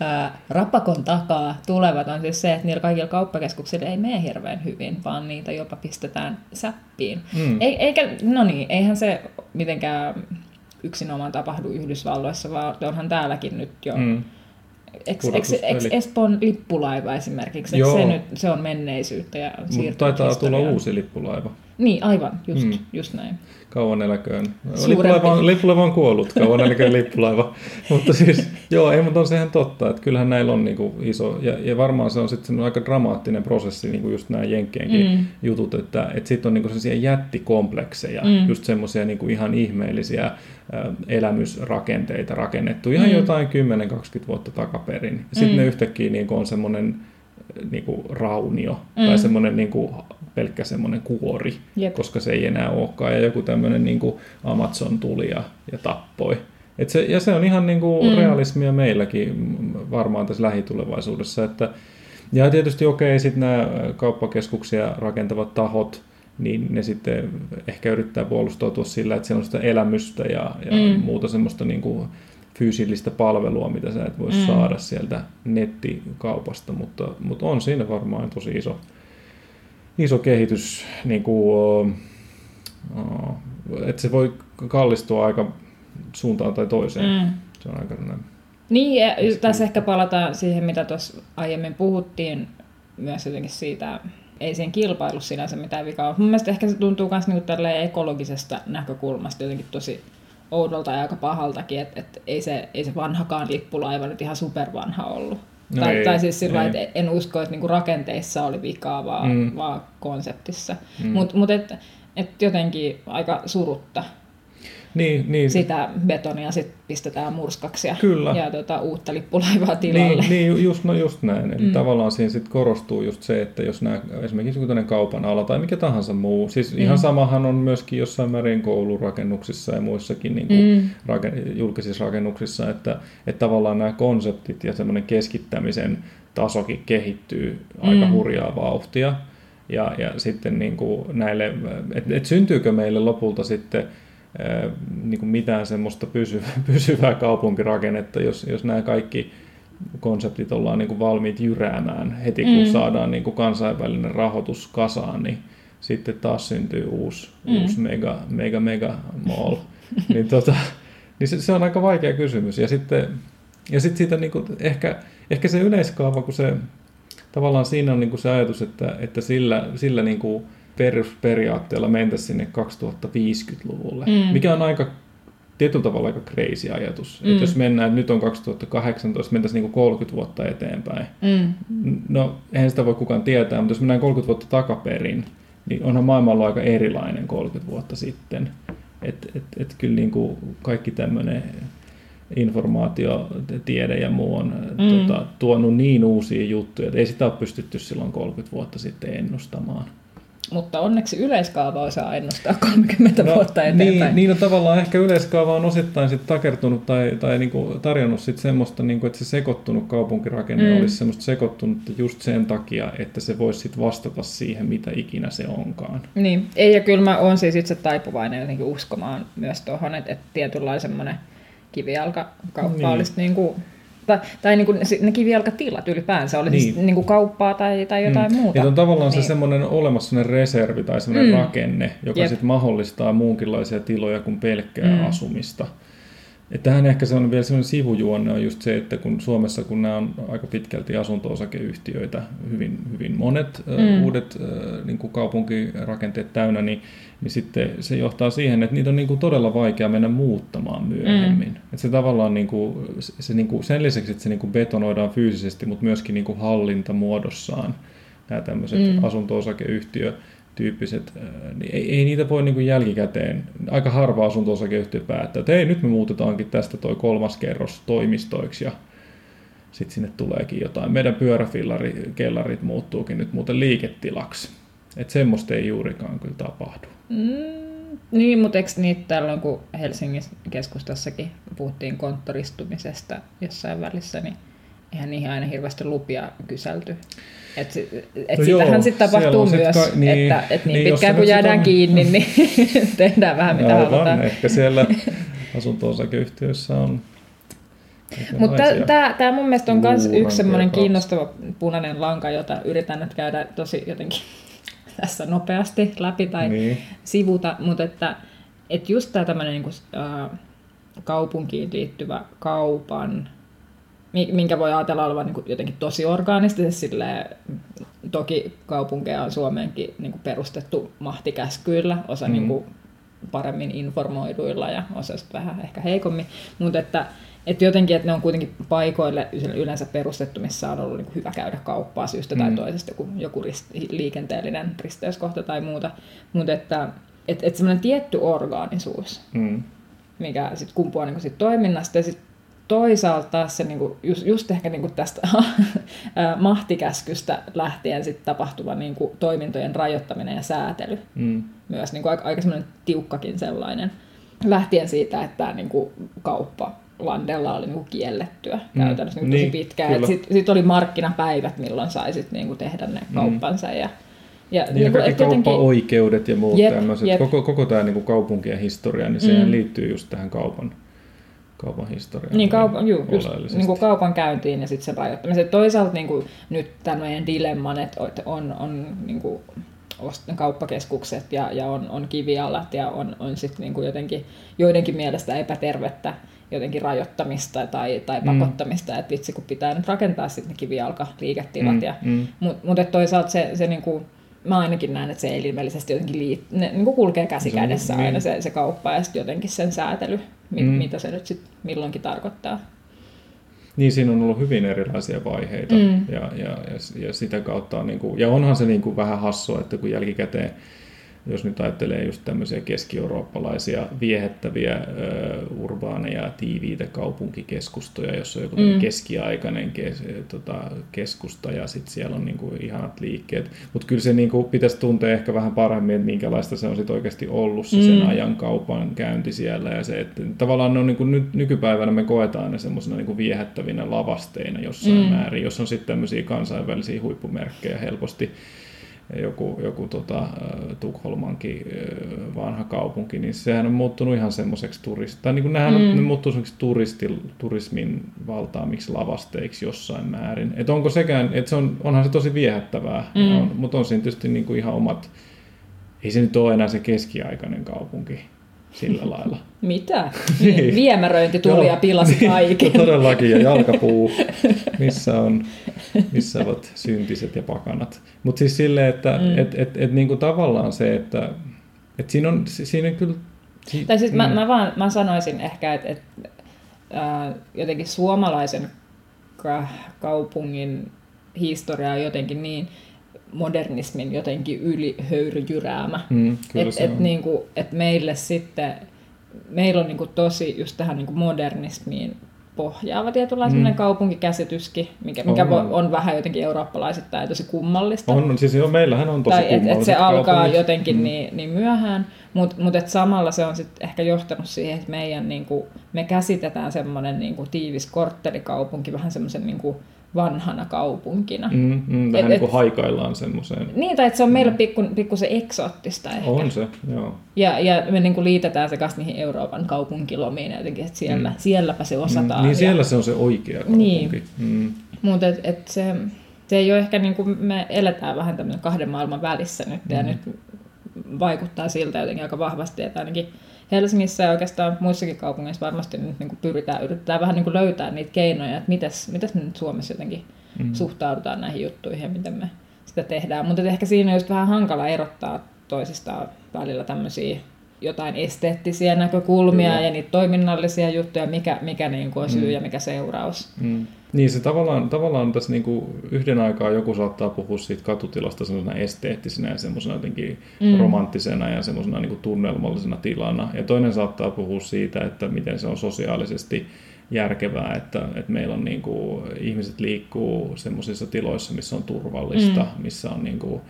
ää, rapakon takaa tulevat, on siis se, että niillä kaikilla kauppakeskuksilla ei mene hirveän hyvin, vaan niitä jopa pistetään säppiin. Mm. Ei, eikä, no niin, eihän se mitenkään yksinomaan tapahdu Yhdysvalloissa, vaan onhan täälläkin nyt jo... Mm. Eikö Espoon lippulaiva esimerkiksi, Joo. se, nyt, se on menneisyyttä ja Mutta taitaa historiaan. tulla uusi lippulaiva. Niin, aivan, just, mm. just näin. Kauan eläköön. Lippulaiva on, lippulaiva on kuollut, kauan eläköön lippulaiva. [LAUGHS] mutta siis, joo, ei, mutta on se ihan totta, että kyllähän näillä on niinku iso, ja, ja varmaan se on sitten aika dramaattinen prosessi, niin kuin just nämä Jenkkienkin mm. jutut, että, että sitten on niinku sellaisia jättikomplekseja, mm. just semmoisia niinku ihan ihmeellisiä elämysrakenteita rakennettu, ihan mm. jotain 10-20 vuotta takaperin. Sitten mm. ne yhtäkkiä niinku on semmoinen niinku raunio mm. tai semmoinen niinku pelkkä semmoinen kuori, Jep. koska se ei enää olekaan. Ja joku tämmöinen niin kuin Amazon tuli ja, ja tappoi. Et se, ja se on ihan niin kuin mm. realismia meilläkin varmaan tässä lähitulevaisuudessa. Että, ja tietysti okei, okay, sitten nämä kauppakeskuksia rakentavat tahot, niin ne sitten ehkä yrittää puolustautua sillä, että siellä on sitä elämystä ja, ja mm. muuta semmoista niin kuin fyysillistä palvelua, mitä sä et voi mm. saada sieltä nettikaupasta, mutta, mutta on siinä varmaan tosi iso, iso kehitys, niin kuin, että se voi kallistua aika suuntaan tai toiseen. Mm. Se on aika Niin, ja tässä ehkä palataan siihen, mitä tuossa aiemmin puhuttiin, myös jotenkin siitä, ei siihen kilpailu sinänsä mitään vikaa ole. Mun mielestä ehkä se tuntuu myös niinku ekologisesta näkökulmasta jotenkin tosi oudolta ja aika pahaltakin, että et ei, se, ei se vanhakaan lippulaiva nyt ihan supervanha ollut. No tai, ei, tai siis sillä että en usko, että niinku rakenteissa oli vikaa, vaan, mm. vaan konseptissa. Mm. Mutta mut et, et jotenkin aika surutta niin, niin. sitä betonia sitten pistetään murskaksi ja, Kyllä. ja tota, uutta lippulaivaa tilalle. Niin, niin just, no just näin. Eli mm. tavallaan siinä sitten korostuu just se, että jos nämä, esimerkiksi joku kaupan ala tai mikä tahansa muu, siis mm. ihan samahan on myöskin jossain määrin koulurakennuksissa ja muissakin niin kuin mm. raken, julkisissa rakennuksissa, että, että tavallaan nämä konseptit ja semmoinen keskittämisen tasokin kehittyy aika mm. hurjaa vauhtia. Ja, ja sitten niin kuin näille, että et syntyykö meille lopulta sitten niin kuin mitään semmoista pysyvää, [LAUGHS] pysyvää kaupunkirakennetta, jos, jos nämä kaikki konseptit ollaan niin kuin valmiit jyräämään heti, kun mm. saadaan niin kuin kansainvälinen rahoitus kasaan, niin sitten taas syntyy uusi, mm. uusi mega, mega, mega mall. [LAUGHS] niin tota, niin se, se, on aika vaikea kysymys. Ja sitten, ja sitten siitä niin kuin ehkä, ehkä se yleiskaava, kun se tavallaan siinä on niin kuin se ajatus, että, että sillä, sillä niin kuin perusperiaatteella mentäisiin sinne 2050-luvulle, mm. mikä on aika tietyllä tavalla aika crazy ajatus. Mm. Että jos mennään, että nyt on 2018, mentäisiin niin 30 vuotta eteenpäin. Mm. No, eihän sitä voi kukaan tietää, mutta jos mennään 30 vuotta takaperin, niin onhan maailma ollut aika erilainen 30 vuotta sitten. Että et, et kyllä niin kuin kaikki tämmöinen informaatio, tiede ja muu on mm. tota, tuonut niin uusia juttuja, että ei sitä ole pystytty silloin 30 vuotta sitten ennustamaan. Mutta onneksi yleiskaava osaa ennustaa 30 no, vuotta eteenpäin. Niin, niin no, tavallaan ehkä yleiskaava on osittain sit takertunut tai, tai niinku tarjonnut sit semmoista, niinku, että se sekoittunut kaupunkirakenne mm. olisi semmoista sekoittunut just sen takia, että se voisi sit vastata siihen, mitä ikinä se onkaan. Niin, ei ja kyllä mä oon siis itse taipuvainen jotenkin uskomaan myös tuohon, että, että tietynlainen semmoinen kivijalkakauppa niin. olisi niin kuin tai, tai niin kuin ne kivijalkatilat ylipäänsä, oli siis niin. siis niin kuin kauppaa tai, tai jotain mm. muuta. Ja on tavallaan niin. se semmoinen olemassa semmoinen reservi tai semmoinen mm. rakenne, joka sitten mahdollistaa muunkinlaisia tiloja kuin pelkkää mm. asumista. Että tähän ehkä se on vielä sellainen sivujuonne on just se, että kun Suomessa, kun nämä on aika pitkälti asunto-osakeyhtiöitä, hyvin, hyvin monet mm. uudet niin kuin kaupunkirakenteet täynnä, niin, niin sitten se johtaa siihen, että niitä on niin kuin todella vaikea mennä muuttamaan myöhemmin. Mm. Että se tavallaan niin kuin, se niin kuin, sen lisäksi, että se niin kuin betonoidaan fyysisesti, mutta myöskin niin kuin hallintamuodossaan nämä tämmöiset mm. asunto-osakeyhtiöt tyyppiset, niin ei, ei niitä voi niin jälkikäteen, aika harva asunto-osakeyhtiö päättää, että ei nyt me muutetaankin tästä toi kolmas kerros toimistoiksi ja sitten sinne tuleekin jotain. Meidän pyöräfillari-kellarit muuttuukin nyt muuten liiketilaksi. Että semmoista ei juurikaan kyllä tapahdu. Mm, niin, mutta eikö niitä tällöin, kun Helsingin keskustassakin puhuttiin konttoristumisesta jossain välissä, niin eihän niihin aina hirveästi lupia kyselty. Et, et no sitähän sitten tapahtuu myös, sit ka- niin, että et niin, niin pitkään kun jäädään on... kiinni, niin [LAUGHS] tehdään vähän mitä Aivan, halutaan. Ehkä siellä asunto-osakeyhtiöissä on [LAUGHS] mutta tämä mun mielestä on myös yksi semmoinen kiinnostava punainen lanka, jota yritän nyt käydä tosi jotenkin [LAUGHS] tässä nopeasti läpi tai niin. sivuta, mutta että, että just tämä tämmöinen niin kuin, äh, kaupunkiin liittyvä kaupan minkä voi ajatella olevan niin jotenkin tosi orgaanisesti. Toki kaupunkeja on Suomeenkin niin kuin perustettu mahtikäskyillä, osa mm. niin kuin paremmin informoiduilla ja osa vähän ehkä heikommin. Mutta että, että jotenkin, että ne on kuitenkin paikoille yleensä perustettu, missä on ollut niin hyvä käydä kauppaa syystä mm. tai toisesta, joku, joku rist, liikenteellinen risteyskohta tai muuta. Mutta että että että semmoinen tietty orgaanisuus, mm. mikä sitten kumpuaa niin sit toiminnasta ja sitten toisaalta taas se niinku, just, just ehkä niinku tästä [LAUGHS] mahtikäskystä lähtien sit tapahtuva niinku toimintojen rajoittaminen ja säätely. Mm. Myös niinku aika, aika semmoinen tiukkakin sellainen. Lähtien siitä, että tämä niinku kauppa landella oli niinku kiellettyä mm. käytännössä niinku niin, tosi pitkään. Sitten sit oli markkinapäivät, milloin saisit niinku tehdä ne mm. kauppansa. Ja, ja, niin, niin kaikki kauppaoikeudet ja muut jep, tämmöiset. Jep. Koko, koko tämä niinku kaupunkien historia, niin sehän mm. liittyy just tähän kaupan kaupan historiaan. Niin, kaupan, juu, just, niin kuin kaupan käyntiin ja sitten sen rajoittamiseen. Toisaalta niin kuin, nyt tämän meidän dilemman, että on, on niin kuin, kauppakeskukset ja, ja on, on kivialat ja on, on sitten niin kuin jotenkin joidenkin mielestä epätervettä jotenkin rajoittamista tai, tai Mm. pakottamista, että vitsi kun pitää nyt rakentaa sitten ne kivijalkaliiketilat. Mm, Ja, mm. Mutta mut et toisaalta se, se niinku, mä ainakin näen, että se elimellisesti jotenkin liit, ne, niinku kulkee käsi kädessä niin. aina se, se kauppa ja sitten jotenkin sen säätely, mi, Mm. mitä se nyt sitten milloinkin tarkoittaa. Niin, siinä on ollut hyvin erilaisia vaiheita Mm. ja, ja, ja, ja sitä kautta on, niin kuin, ja onhan se niin kuin vähän hassua, että kun jälkikäteen, jos nyt ajattelee just tämmöisiä keski-eurooppalaisia viehettäviä ö, urbaaneja tiiviitä kaupunkikeskustoja, jossa on joku mm. Keskiaikainen kes, tota, keskusta ja sitten siellä on niin kuin ihanat liikkeet. Mutta kyllä se niin kuin pitäisi tuntea ehkä vähän paremmin, että minkälaista se on sit oikeasti ollut se sen Mm. ajan kaupan käynti siellä ja se, että tavallaan ne on niin kuin nyt, nykypäivänä me koetaan ne semmoisena niin kuin viehättävinä lavasteina jossain. Mm. määrin, jos on sitten tämmöisiä kansainvälisiä huippumerkkejä helposti joku, joku tota, Tukholmankin vanha kaupunki, niin sehän on muuttunut ihan semmoiseksi turist, tai niin kuin nehän mm. on, ne muuttuu semmoiseksi turistil, turismin valtaamiksi lavasteiksi jossain määrin. Et onko sekään, että se on, onhan se tosi viehättävää, Mm. on, mutta on siinä tietysti niin kuin ihan omat, ei se nyt ole enää se keskiaikainen kaupunki sillä lailla. [LAUGHS] Mitä? Niin. Niin. Viemäröinti tuli ja pilasi Niin, kaiken. Todellakin, ja jalkapuu, missä, on, missä ovat syntiset ja pakanat. Mutta siis silleen, että Mm. et, et, et, niinku tavallaan se, että et siinä on si- siinä kyllä... Si- Tai siis mä, mm. mä, vaan, mä sanoisin ehkä, että, että ää, jotenkin suomalaisen ka- kaupungin historia on jotenkin niin modernismin jotenkin ylihöyryjyräämä. Mm, kyllä Et, et, on. niinku, et meille sitten, meillä on niinku tosi just tähän niinku modernismiin pohjaava tietynlainen Mm. kaupunkikäsityskin, mikä, mikä On, on, vähän jotenkin eurooppalaisittain tosi kummallista. On, siis jo, meillähän on tosi tai että et se alkaa jotenkin Mm. niin, niin myöhään, mutta mut et samalla se on sit ehkä johtanut siihen, että meidän, niinku, me käsitetään semmoinen niinku, tiivis korttelikaupunki vähän semmoisen niinku, vanhana kaupunkina. Mm. Mm, mm, vähän Et- niin kuin et- haikaillaan semmoiseen. Niin, tai että se on meillä pikku, pikkusen eksoottista ehkä. On se, joo. Ja, ja me niinku liitetään se kanssa niihin Euroopan kaupunkilomiin jotenkin, että siellä, Mm. mm. sielläpä se osataan. Mm, niin ja- siellä se on se oikea kaupunki. Niin. Mm. Mutta et, et se, se ei ole ehkä, niin kuin me eletään vähän tämmöinen kahden maailman välissä nyt, ja Mm. nyt vaikuttaa siltä jotenkin aika vahvasti, että ainakin Helsingissä ja oikeastaan muissakin kaupungeissa varmasti nyt niin kuin pyritään, yritetään vähän niin kuin löytää niitä keinoja, että mitäs, mitäs me nyt Suomessa jotenkin Mm. suhtaudutaan näihin juttuihin ja miten me sitä tehdään. Mutta ehkä siinä on just vähän hankala erottaa toisistaan välillä tämmöisiä jotain esteettisiä näkökulmia Kyllä. ja niitä toiminnallisia juttuja, mikä, mikä niin kuin on syy Mm. ja mikä seuraus. Mm. Niin se tavallaan, tavallaan tässä niinku yhden aikaa joku saattaa puhua siitä katutilasta semmoisena esteettisenä ja semmoisena jotenkin mm. Romanttisena ja semmoisena niinku tunnelmallisena tilana. Ja toinen saattaa puhua siitä, että miten se on sosiaalisesti järkevää, että, että meillä on niinku, ihmiset liikkuu semmoisissa tiloissa, missä on turvallista, mm. missä on niinku,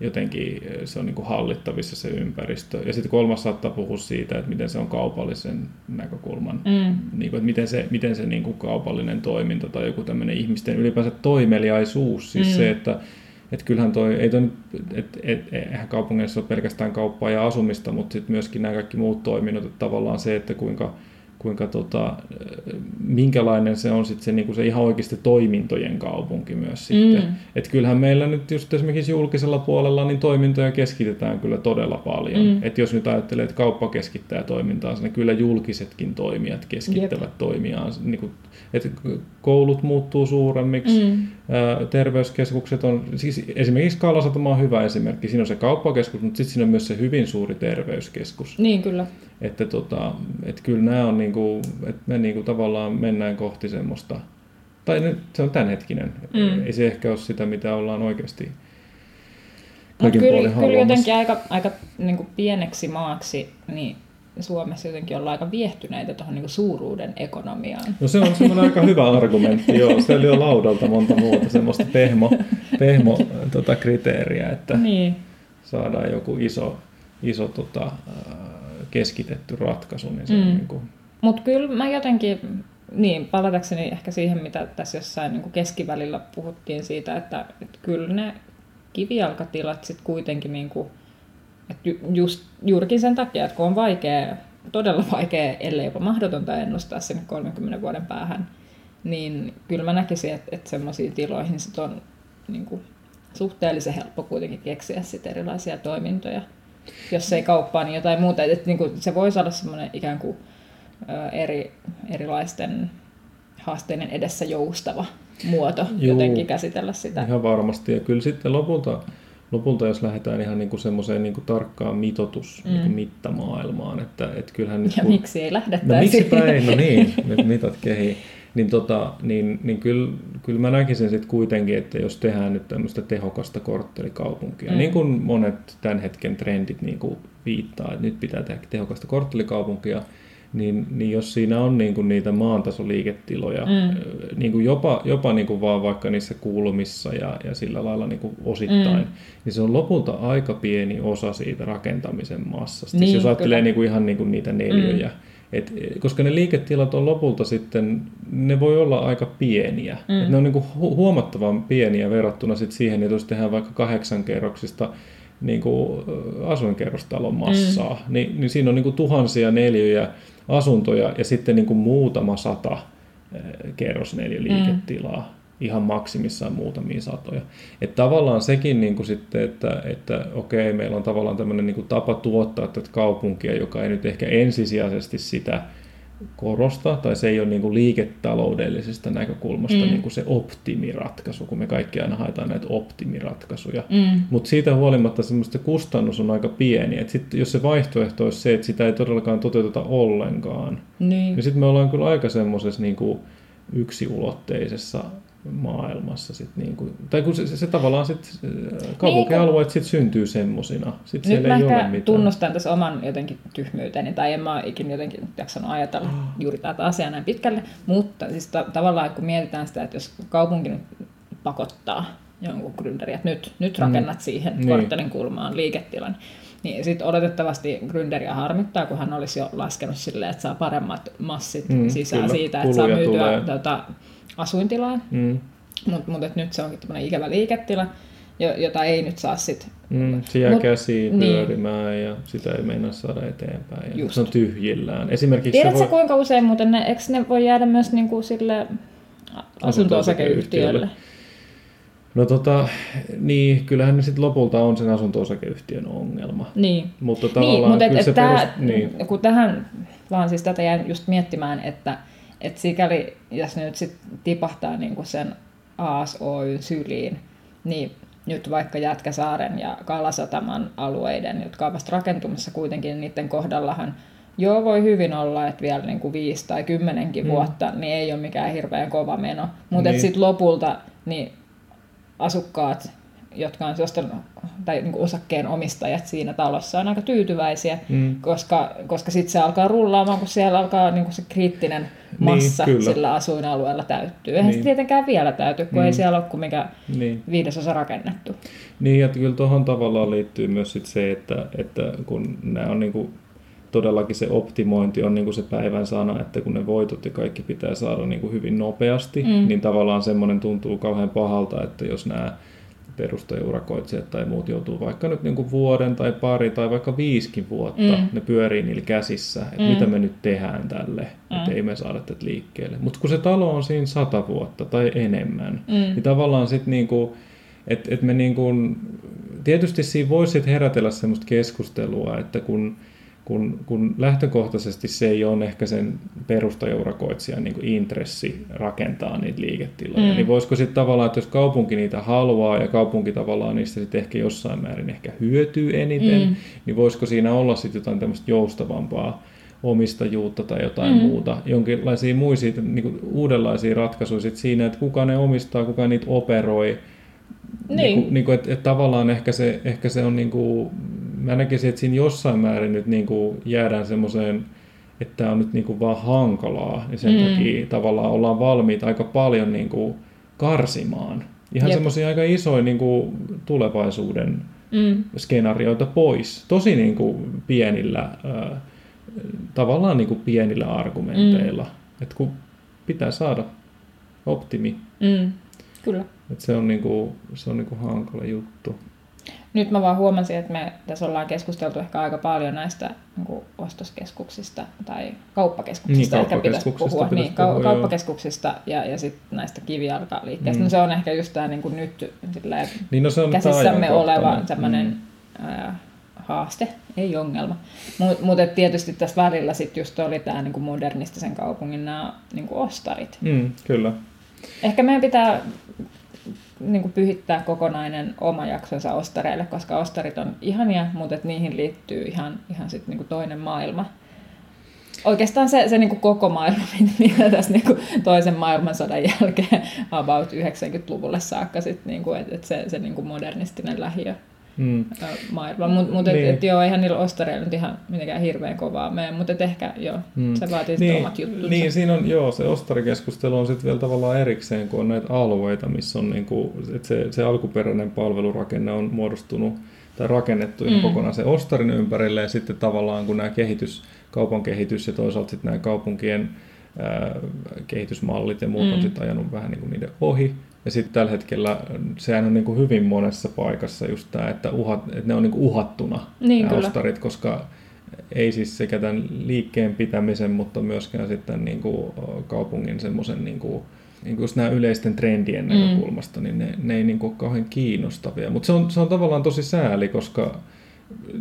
jotenkin se on niin kuin hallittavissa se ympäristö. Ja sitten kolmas saattaa puhua siitä, että miten se on kaupallisen näkökulman, Mm. niin kuin, että miten se, miten se niin kuin kaupallinen toiminta tai joku tämmöinen ihmisten ylipäänsä toimeliaisuus, siis Mm. se, että et kyllähän toi, ei toi et, et, eihän kaupungeissa ole pelkästään kauppaa ja asumista, mutta sitten myöskin nämä kaikki muut toiminnot, että tavallaan se, että kuinka, kuinka tota, minkälainen se on sitten se, niin se ihan oikeasti toimintojen kaupunki myös sitten. Mm. Että kyllähän meillä nyt just esimerkiksi julkisella puolella niin toimintoja keskitetään kyllä todella paljon. Mm. Että jos nyt ajattelee, että kauppa keskittää toimintaansa, niin kyllä julkisetkin toimijat keskittävät Jep. toimiaan. Niin kuin, että koulut muuttuu suuremmiksi, Mm. Terveyskeskukset on, siis esimerkiksi Kalasatama on hyvä esimerkki. Siinä on se kauppakeskus, mutta sitten siinä on myös se hyvin suuri terveyskeskus. Niin kyllä. Että tota, et kyllä nämä on niinku, että me niinku tavallaan mennään kohti semmoista, tai nyt se on tämänhetkinen. Mm. Ei se ehkä ole sitä, mitä ollaan oikeasti kaikin kyllä, puolin kyllä jotenkin aika, aika niin kuin pieneksi maaksi, niin Suomessa jotenkin ollaan aika viehtyneitä tuohon niin suuruuden ekonomiaan. No se on semmoinen aika hyvä [LAUGHS] argumentti, joo. Se oli jo laudalta monta muuta semmoista pehmo, pehmo tota, kriteeriä, että Niin. saadaan joku iso, iso tota, ää, keskitetty ratkaisu. Niin se mm. Niin kuin, Mutta kyllä mä jotenkin, niin palatakseni ehkä siihen, mitä tässä jossain niin keskivälillä puhuttiin siitä, että, että kyllä ne kivijalkatilat sitten kuitenkin, niin kuin, että ju- just, juurikin sen takia, että kun on vaikea todella vaikea, ellei jopa mahdotonta ennustaa sinne 30 vuoden päähän, niin kyllä mä näkisin, että, että semmoisiin tiloihin sit on niin kuin, suhteellisen helppo kuitenkin keksiä sit erilaisia toimintoja. Jos ei kauppaa, niin jotain muuta. Et, et, niin kuin, se voi olla semmoinen ikään kuin ö, eri, erilaisten haasteiden edessä joustava muoto Juu. jotenkin käsitellä sitä. Ihan varmasti. Ja kyllä sitten lopulta, lopulta jos lähdetään ihan niin kuin semmoiseen niin kuin tarkkaan mitotus, mm. niin kuin mittamaailmaan, että, että kyllähän nyt Ja kun... miksi ei lähdettäisi? No [LAUGHS] miksipä ei, no niin, nyt mitat kehi. Niin, tota, niin, niin kyllä, kyllä mä näkisin sitten kuitenkin, että jos tehdään nyt tämmöistä tehokasta korttelikaupunkia, mm. niin kuin monet tämän hetken trendit niin kuin viittaa, että nyt pitää tehdä tehokasta korttelikaupunkia, niin, niin jos siinä on niin kuin niitä maantasoliiketiloja, mm. niin kuin jopa, jopa niin kuin vaan vaikka niissä kulmissa ja, ja sillä lailla niin kuin osittain, mm. niin se on lopulta aika pieni osa siitä rakentamisen massasta. Niin, jos ajattelee kyllä. niin kuin ihan niin kuin niitä neljöjä, mm. Et, koska ne liiketilat on lopulta sitten, ne voi olla aika pieniä. Mm. Et ne on niin kuin hu- huomattavan pieniä verrattuna sit siihen, että jos tehdään vaikka kahdeksan kerroksista niin kuin asuinkerrostalon massaa, mm. niin, niin siinä on niin kuin tuhansia neljöjä asuntoja ja sitten niin kuin muutama sata kerrosneliöliiketilaa. Mm. Ihan maksimissaan muutamia satoja. Että tavallaan sekin niin kuin sitten, että, että okei, meillä on tavallaan tämmöinen niin kuin tapa tuottaa tätä kaupunkia, joka ei nyt ehkä ensisijaisesti sitä korosta, tai se ei ole niin kuin liiketaloudellisesta näkökulmasta mm. niin kuin se optimiratkaisu, kun me kaikki aina haetaan näitä optimiratkaisuja. Mm. Mutta siitä huolimatta semmoista kustannus on aika pieni. Et sit, jos se vaihtoehto olisi se, että sitä ei todellakaan toteuteta ollenkaan, niin, niin sitten me ollaan kyllä aika semmoisessa niin kuin yksiulotteisessa maailmassa. Sit niin kuin, tai kun se, se, se tavallaan sit, kaupunkialueet sit syntyy semmosina. Sit Nyt siellä mä ei ole ehkä mitään. tunnustan tässä oman jotenkin tyhmyyteni, tai en mä ole ikinä jotenkin jaksanut ajatella juuri tätä asiaa näin pitkälle, mutta siis ta- tavallaan kun mietitään sitä, että jos kaupunki nyt pakottaa jonkun gründeri, että nyt, nyt rakennat siihen Niin. korttelin kulmaan liiketilan, niin sitten oletettavasti gründeriä harmittaa, kun hän olisi jo laskenut silleen, että saa paremmat massit Mm, sisään kyllä. siitä, että saa myytyä tulee. tota, asuintilaa, Mm. mutta mut, nyt se onkin tämmöinen ikävä liiketila, jo- jota ei nyt saa sitten Mm, se jää Mut- käsiin niin. pyörimään ja sitä ei meinaa saada eteenpäin. Ja Just. se on tyhjillään. Esimerkiksi Tiedätkö voi... kuinka usein muuten ne, eikö ne voi jäädä myös niin kuin sille asunto-osakeyhtiölle? No tota, niin, kyllähän ne sitten lopulta on sen asunto-osakeyhtiön ongelma. Niin. Mutta Niin, tavallaan mutta et, kyllä et se tää, perust... niin. kun tähän, vaan siis tätä jäin just miettimään, että et sikäli, jos ne nyt sit tipahtaa niin kuin sen ASOyn syliin, niin nyt vaikka Jätkäsaaren ja Kalasataman alueiden, jotka ovat vasta rakentumassa kuitenkin, niin niiden kohdallahan joo voi hyvin olla, että vielä niin kuin viisi tai kymmenenkin Mm. mm. vuotta, niin ei ole mikään hirveän kova meno. Mutta Niin. sitten lopulta niin asukkaat, jotka on ostanut, tai niin kuin osakkeen omistajat siinä talossa on aika tyytyväisiä, Mm. koska, koska sitten se alkaa rullaamaan, kun siellä alkaa niin kuin se kriittinen massa Niin, kyllä. sillä asuinalueella täyttyy. Eihän Niin. se tietenkään vielä täyty, kun Mm. ei siellä ole kuin mikä Niin. viidesosa rakennettu. Niin, ja kyllä tuohon tavallaan liittyy myös sit se, että, että kun nämä on niinku, todellakin se optimointi on niinku se päivän sana, että kun ne voitot ja kaikki pitää saada niinku hyvin nopeasti. Mm. niin tavallaan semmoinen tuntuu kauhean pahalta, että jos nämä perustajaurakoitsijat tai muut joutuu vaikka nyt niinku vuoden tai pari tai vaikka viisikin vuotta, mm. Ne pyörii niillä käsissä, että mm. Mitä me nyt tehdään tälle, mm. että ei me saada tätä liikkeelle. Mutta kun se talo on siinä sata vuotta tai enemmän, mm. Niin tavallaan sitten niinku, että et me niinku, tietysti siinä voisi herätellä semmoista keskustelua, että kun, kun, kun lähtökohtaisesti se ei ole ehkä sen perustajaurakoitsijan niin intressi rakentaa niitä liiketiloja, mm. Niin voisiko sitten tavallaan, että jos kaupunki niitä haluaa ja kaupunki tavallaan niistä sitten ehkä jossain määrin ehkä hyötyy eniten, mm. Niin voisiko siinä olla sitten jotain tämmöistä joustavampaa omistajuutta tai jotain mm. Muuta, jonkinlaisia muisia niin uudenlaisia ratkaisuja sit siinä, että kuka ne omistaa, kuka niitä operoi, Niin. niin kuin, niin kuin, että, että tavallaan ehkä se, ehkä se on, niin kuin, mä näkisin, että siinä jossain määrin nyt niin kuin jäädään semmoiseen, että tämä on nyt niin kuin vaan hankalaa, niin sen mm. Takia tavallaan ollaan valmiita aika paljon niin kuin karsimaan. Ihan semmoisia aika isoja niin kuin tulevaisuuden Mm. skenaarioita pois. Tosi niin kuin pienillä, äh, tavallaan niin kuin pienillä argumenteilla. Mm. Että kun pitää saada optimi, Mm. Kyllä. että se on, niin kuin, se on niin kuin hankala juttu. Nyt mä vaan huomasin, että me tässä ollaan keskusteltu ehkä aika paljon näistä niin kuin ostoskeskuksista tai kauppakeskuksista, Niin, ehkä pitäisi kauppakeskuksista puhua. pitäisi niin, puhua, joo. kauppakeskuksista ja, ja sitten näistä kivijalkaliikkeistä. Mm. No se on ehkä just tämä niin kuin nyt silleen, Niin no se on käsissämme oleva tämmöinen ää, haaste, ei ongelma. Mutta mut et tietysti tässä välillä sit just oli tämä niinku modernistisen kaupungin nämä niinku ostarit. Mm, mm, kyllä. Ehkä meidän pitää niinku pyhittää kokonainen oma jaksonsa ostareille, koska ostarit on ihania, mutta et niihin liittyy ihan, ihan sit niinku toinen maailma. Oikeastaan se, se niinku koko maailma, [LAUGHS] mitä tässä niinku toisen maailmansodan jälkeen about 90-luvulle saakka, sit niinku, että et se, se niinku modernistinen lähiö Mm. maailma. Mutta mut, et, Niin. et, joo, eihän niillä ostareilla nyt ihan mitenkään hirveän kovaa mene, mutta et ehkä joo, Mm. se vaatii sitten omat juttunsa. Niin, siinä on, joo, se ostarikeskustelu on sitten vielä tavallaan erikseen, kun on näitä alueita, missä on niinku, että se, se alkuperäinen palvelurakenne on muodostunut tai rakennettu Mm. kokonaan se ostarin ympärille ja sitten tavallaan kun nämä kehitys, kaupan kehitys ja toisaalta sitten nämä kaupunkien ää, kehitysmallit ja muut mm. on sitten ajanut vähän niin kuin niiden ohi. Ja sitten tällä hetkellä sehän on niin kuin hyvin monessa paikassa just tämä, että, uhat, että ne on niin kuin uhattuna Niin, nämä ostarit, koska ei siis sekä tämän liikkeen pitämisen, mutta myöskään sitten niin kuin kaupungin semmoisen niin kuin, niin kuin nämä yleisten trendien Mm. näkökulmasta, niin ne, ne ei niin kuin ole kauhean kiinnostavia. Mutta se on, se on tavallaan tosi sääli, koska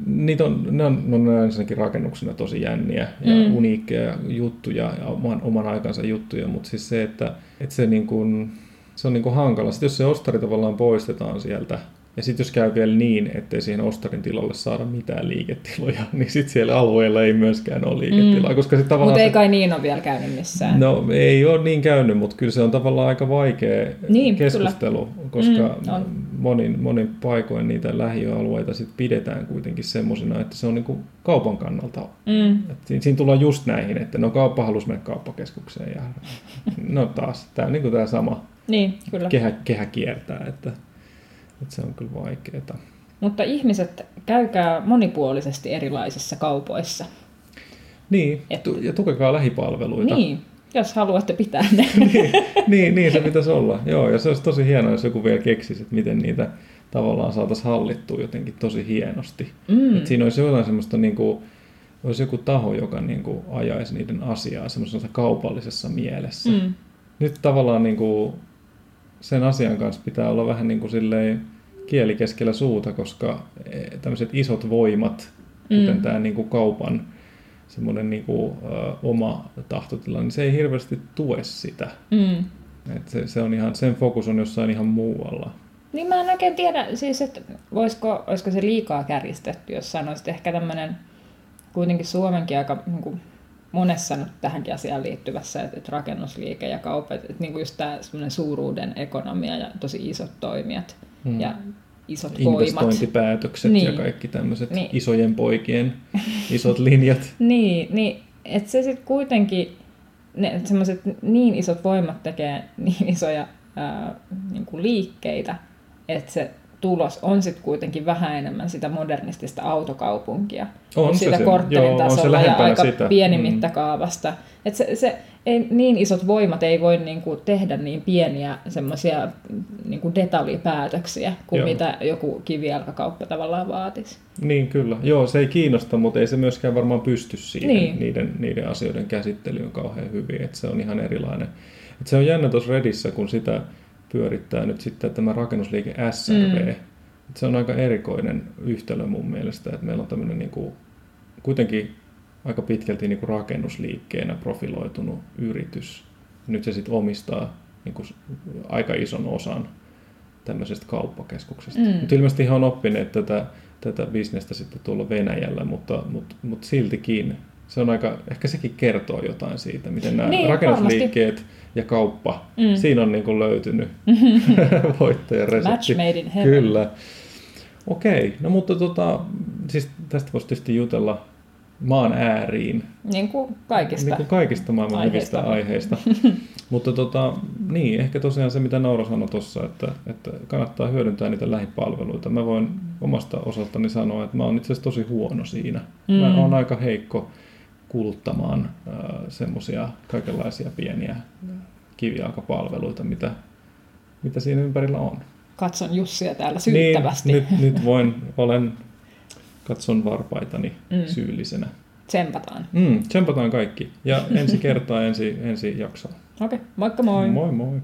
niitä on, ne on, no, ne on ensinnäkin rakennuksena tosi jänniä ja mm. uniikkeja juttuja ja oman, oman aikansa juttuja, mutta siis se, että, että se, niin kuin, se on niin kuin hankala. Sitten jos se ostari tavallaan poistetaan sieltä, ja sitten jos käy vielä niin, ettei siihen ostarin tilalle saada mitään liiketiloja, [LAUGHS] niin sitten siellä alueella ei myöskään ole liiketilaa, mm. koska se tavallaan... Mutta ei se, kai niin ole vielä käynyt missään. No ei ole niin käynyt, mutta kyllä se on tavallaan aika vaikea Niin, keskustelu, koska Mm, on. monin, monin paikoin niitä lähiöalueita sit pidetään kuitenkin semmoisena, että se on niinku kaupan kannalta. Mm. Et siinä, siinä tullaan just näihin, että no kauppa halusi mennä kauppakeskukseen ja no taas, tämä on niinku tämä sama Niin, kyllä. kehä, kehä kiertää, että, että se on kyllä vaikeaa. Mutta ihmiset käykää monipuolisesti erilaisissa kaupoissa. Niin, Et- ja tukekaa lähipalveluita. Niin, jos haluatte pitää ne. [LAUGHS] niin, niin, niin se pitäisi olla. Joo, ja se olisi tosi hienoa, jos joku vielä keksisi, että miten niitä tavallaan saataisiin hallittua jotenkin tosi hienosti. Mm. Että siinä olisi jotain semmoista, niin kuin, olisi joku taho, joka niin kuin, ajaisi niiden asiaa semmoisessa kaupallisessa mielessä. Mm. Nyt tavallaan niin kuin, sen asian kanssa pitää olla vähän niin kuin silleen kieli keskellä suuta, koska eh, tämmöiset isot voimat, kuten Mm. tämä niin kuin kaupan semmoinen niin kuin, ö, oma tahtotila, niin se ei hirveästi tue sitä. Mm. Et se, se on ihan, sen fokus on jossain ihan muualla. Niin mä en oikein tiedä, siis että voisiko, olisiko se liikaa kärjistetty, jos sanoisit ehkä tämmöinen kuitenkin Suomenkin aika niin kuin monessa nyt tähänkin asiaan liittyvässä, että, että rakennusliike ja kaupat, että niin kuin just tämä suuruuden ekonomia ja tosi isot toimijat Mm. ja isot voimat. Investointipäätökset Niin. ja kaikki tämmöiset Niin. isojen poikien [LAUGHS] isot linjat. Niin, niin että se sitten kuitenkin, ne semmoiset niin isot voimat tekee [LAUGHS] niin isoja ää, niin kuin liikkeitä, että se tulos on sitten kuitenkin vähän enemmän sitä modernistista autokaupunkia. On sitä se. korttelin Joo, on se tasolla ja aika sitä. pieni Mm. Et se, se, ei, niin isot voimat ei voi niinku tehdä niin pieniä semmoisia niinku detaljipäätöksiä kuin Joo. mitä joku kivijalkakauppa tavallaan vaatisi. Niin kyllä. Joo, se ei kiinnosta, mutta ei se myöskään varmaan pysty siihen Niin. niiden, niiden asioiden käsittelyyn kauhean hyvin. Että se on ihan erilainen. Et se on jännä tuossa Redissä, kun sitä pyörittää nyt sitten tämä rakennusliike SRV. Mm. Se on aika erikoinen yhtälö mun mielestä, että meillä on tämmöinen niinku, kuitenkin aika pitkälti niinku rakennusliikkeenä profiloitunut yritys. Nyt se sitten omistaa niinku s- aika ison osan tämmöisestä kauppakeskuksesta. Mm. Mutta ilmeisesti he on oppineet tätä, tätä bisnestä sitten tuolla Venäjällä, mutta, mutta, mutta siltikin se on aika, ehkä sekin kertoo jotain siitä, miten nämä Niin, rakennusliikkeet ja kauppa, Mm. siinä on niin kuin löytynyt [LAUGHS] voittajan resepti. Match made in heaven. Kyllä. Okei, no mutta tota, siis tästä voisi tietysti jutella maan ääriin, Niin kuin kaikista. niin kuin kaikista maailman aiheista. hyvistä aiheista. [LAUGHS] Mutta tota, niin, ehkä tosiaan se, mitä Naura sanoi tuossa, että, että kannattaa hyödyntää niitä lähipalveluita. Mä voin omasta osaltani sanoa, että mä oon itse asiassa tosi huono siinä. Mm. Mä oon aika heikko kuluttamaan semmoisia kaikenlaisia pieniä kivijalkapalveluita, mitä, mitä siinä ympärillä on. katson Jussia täällä syyttävästi. Niin, nyt, nyt voin, olen, katson varpaitani mm. syyllisenä. Tsempataan. Mm, tsempataan kaikki. Ja ensi [LAUGHS] kertaa ensi, ensi jaksoa. Okei, okay, moikka moi! Moi moi!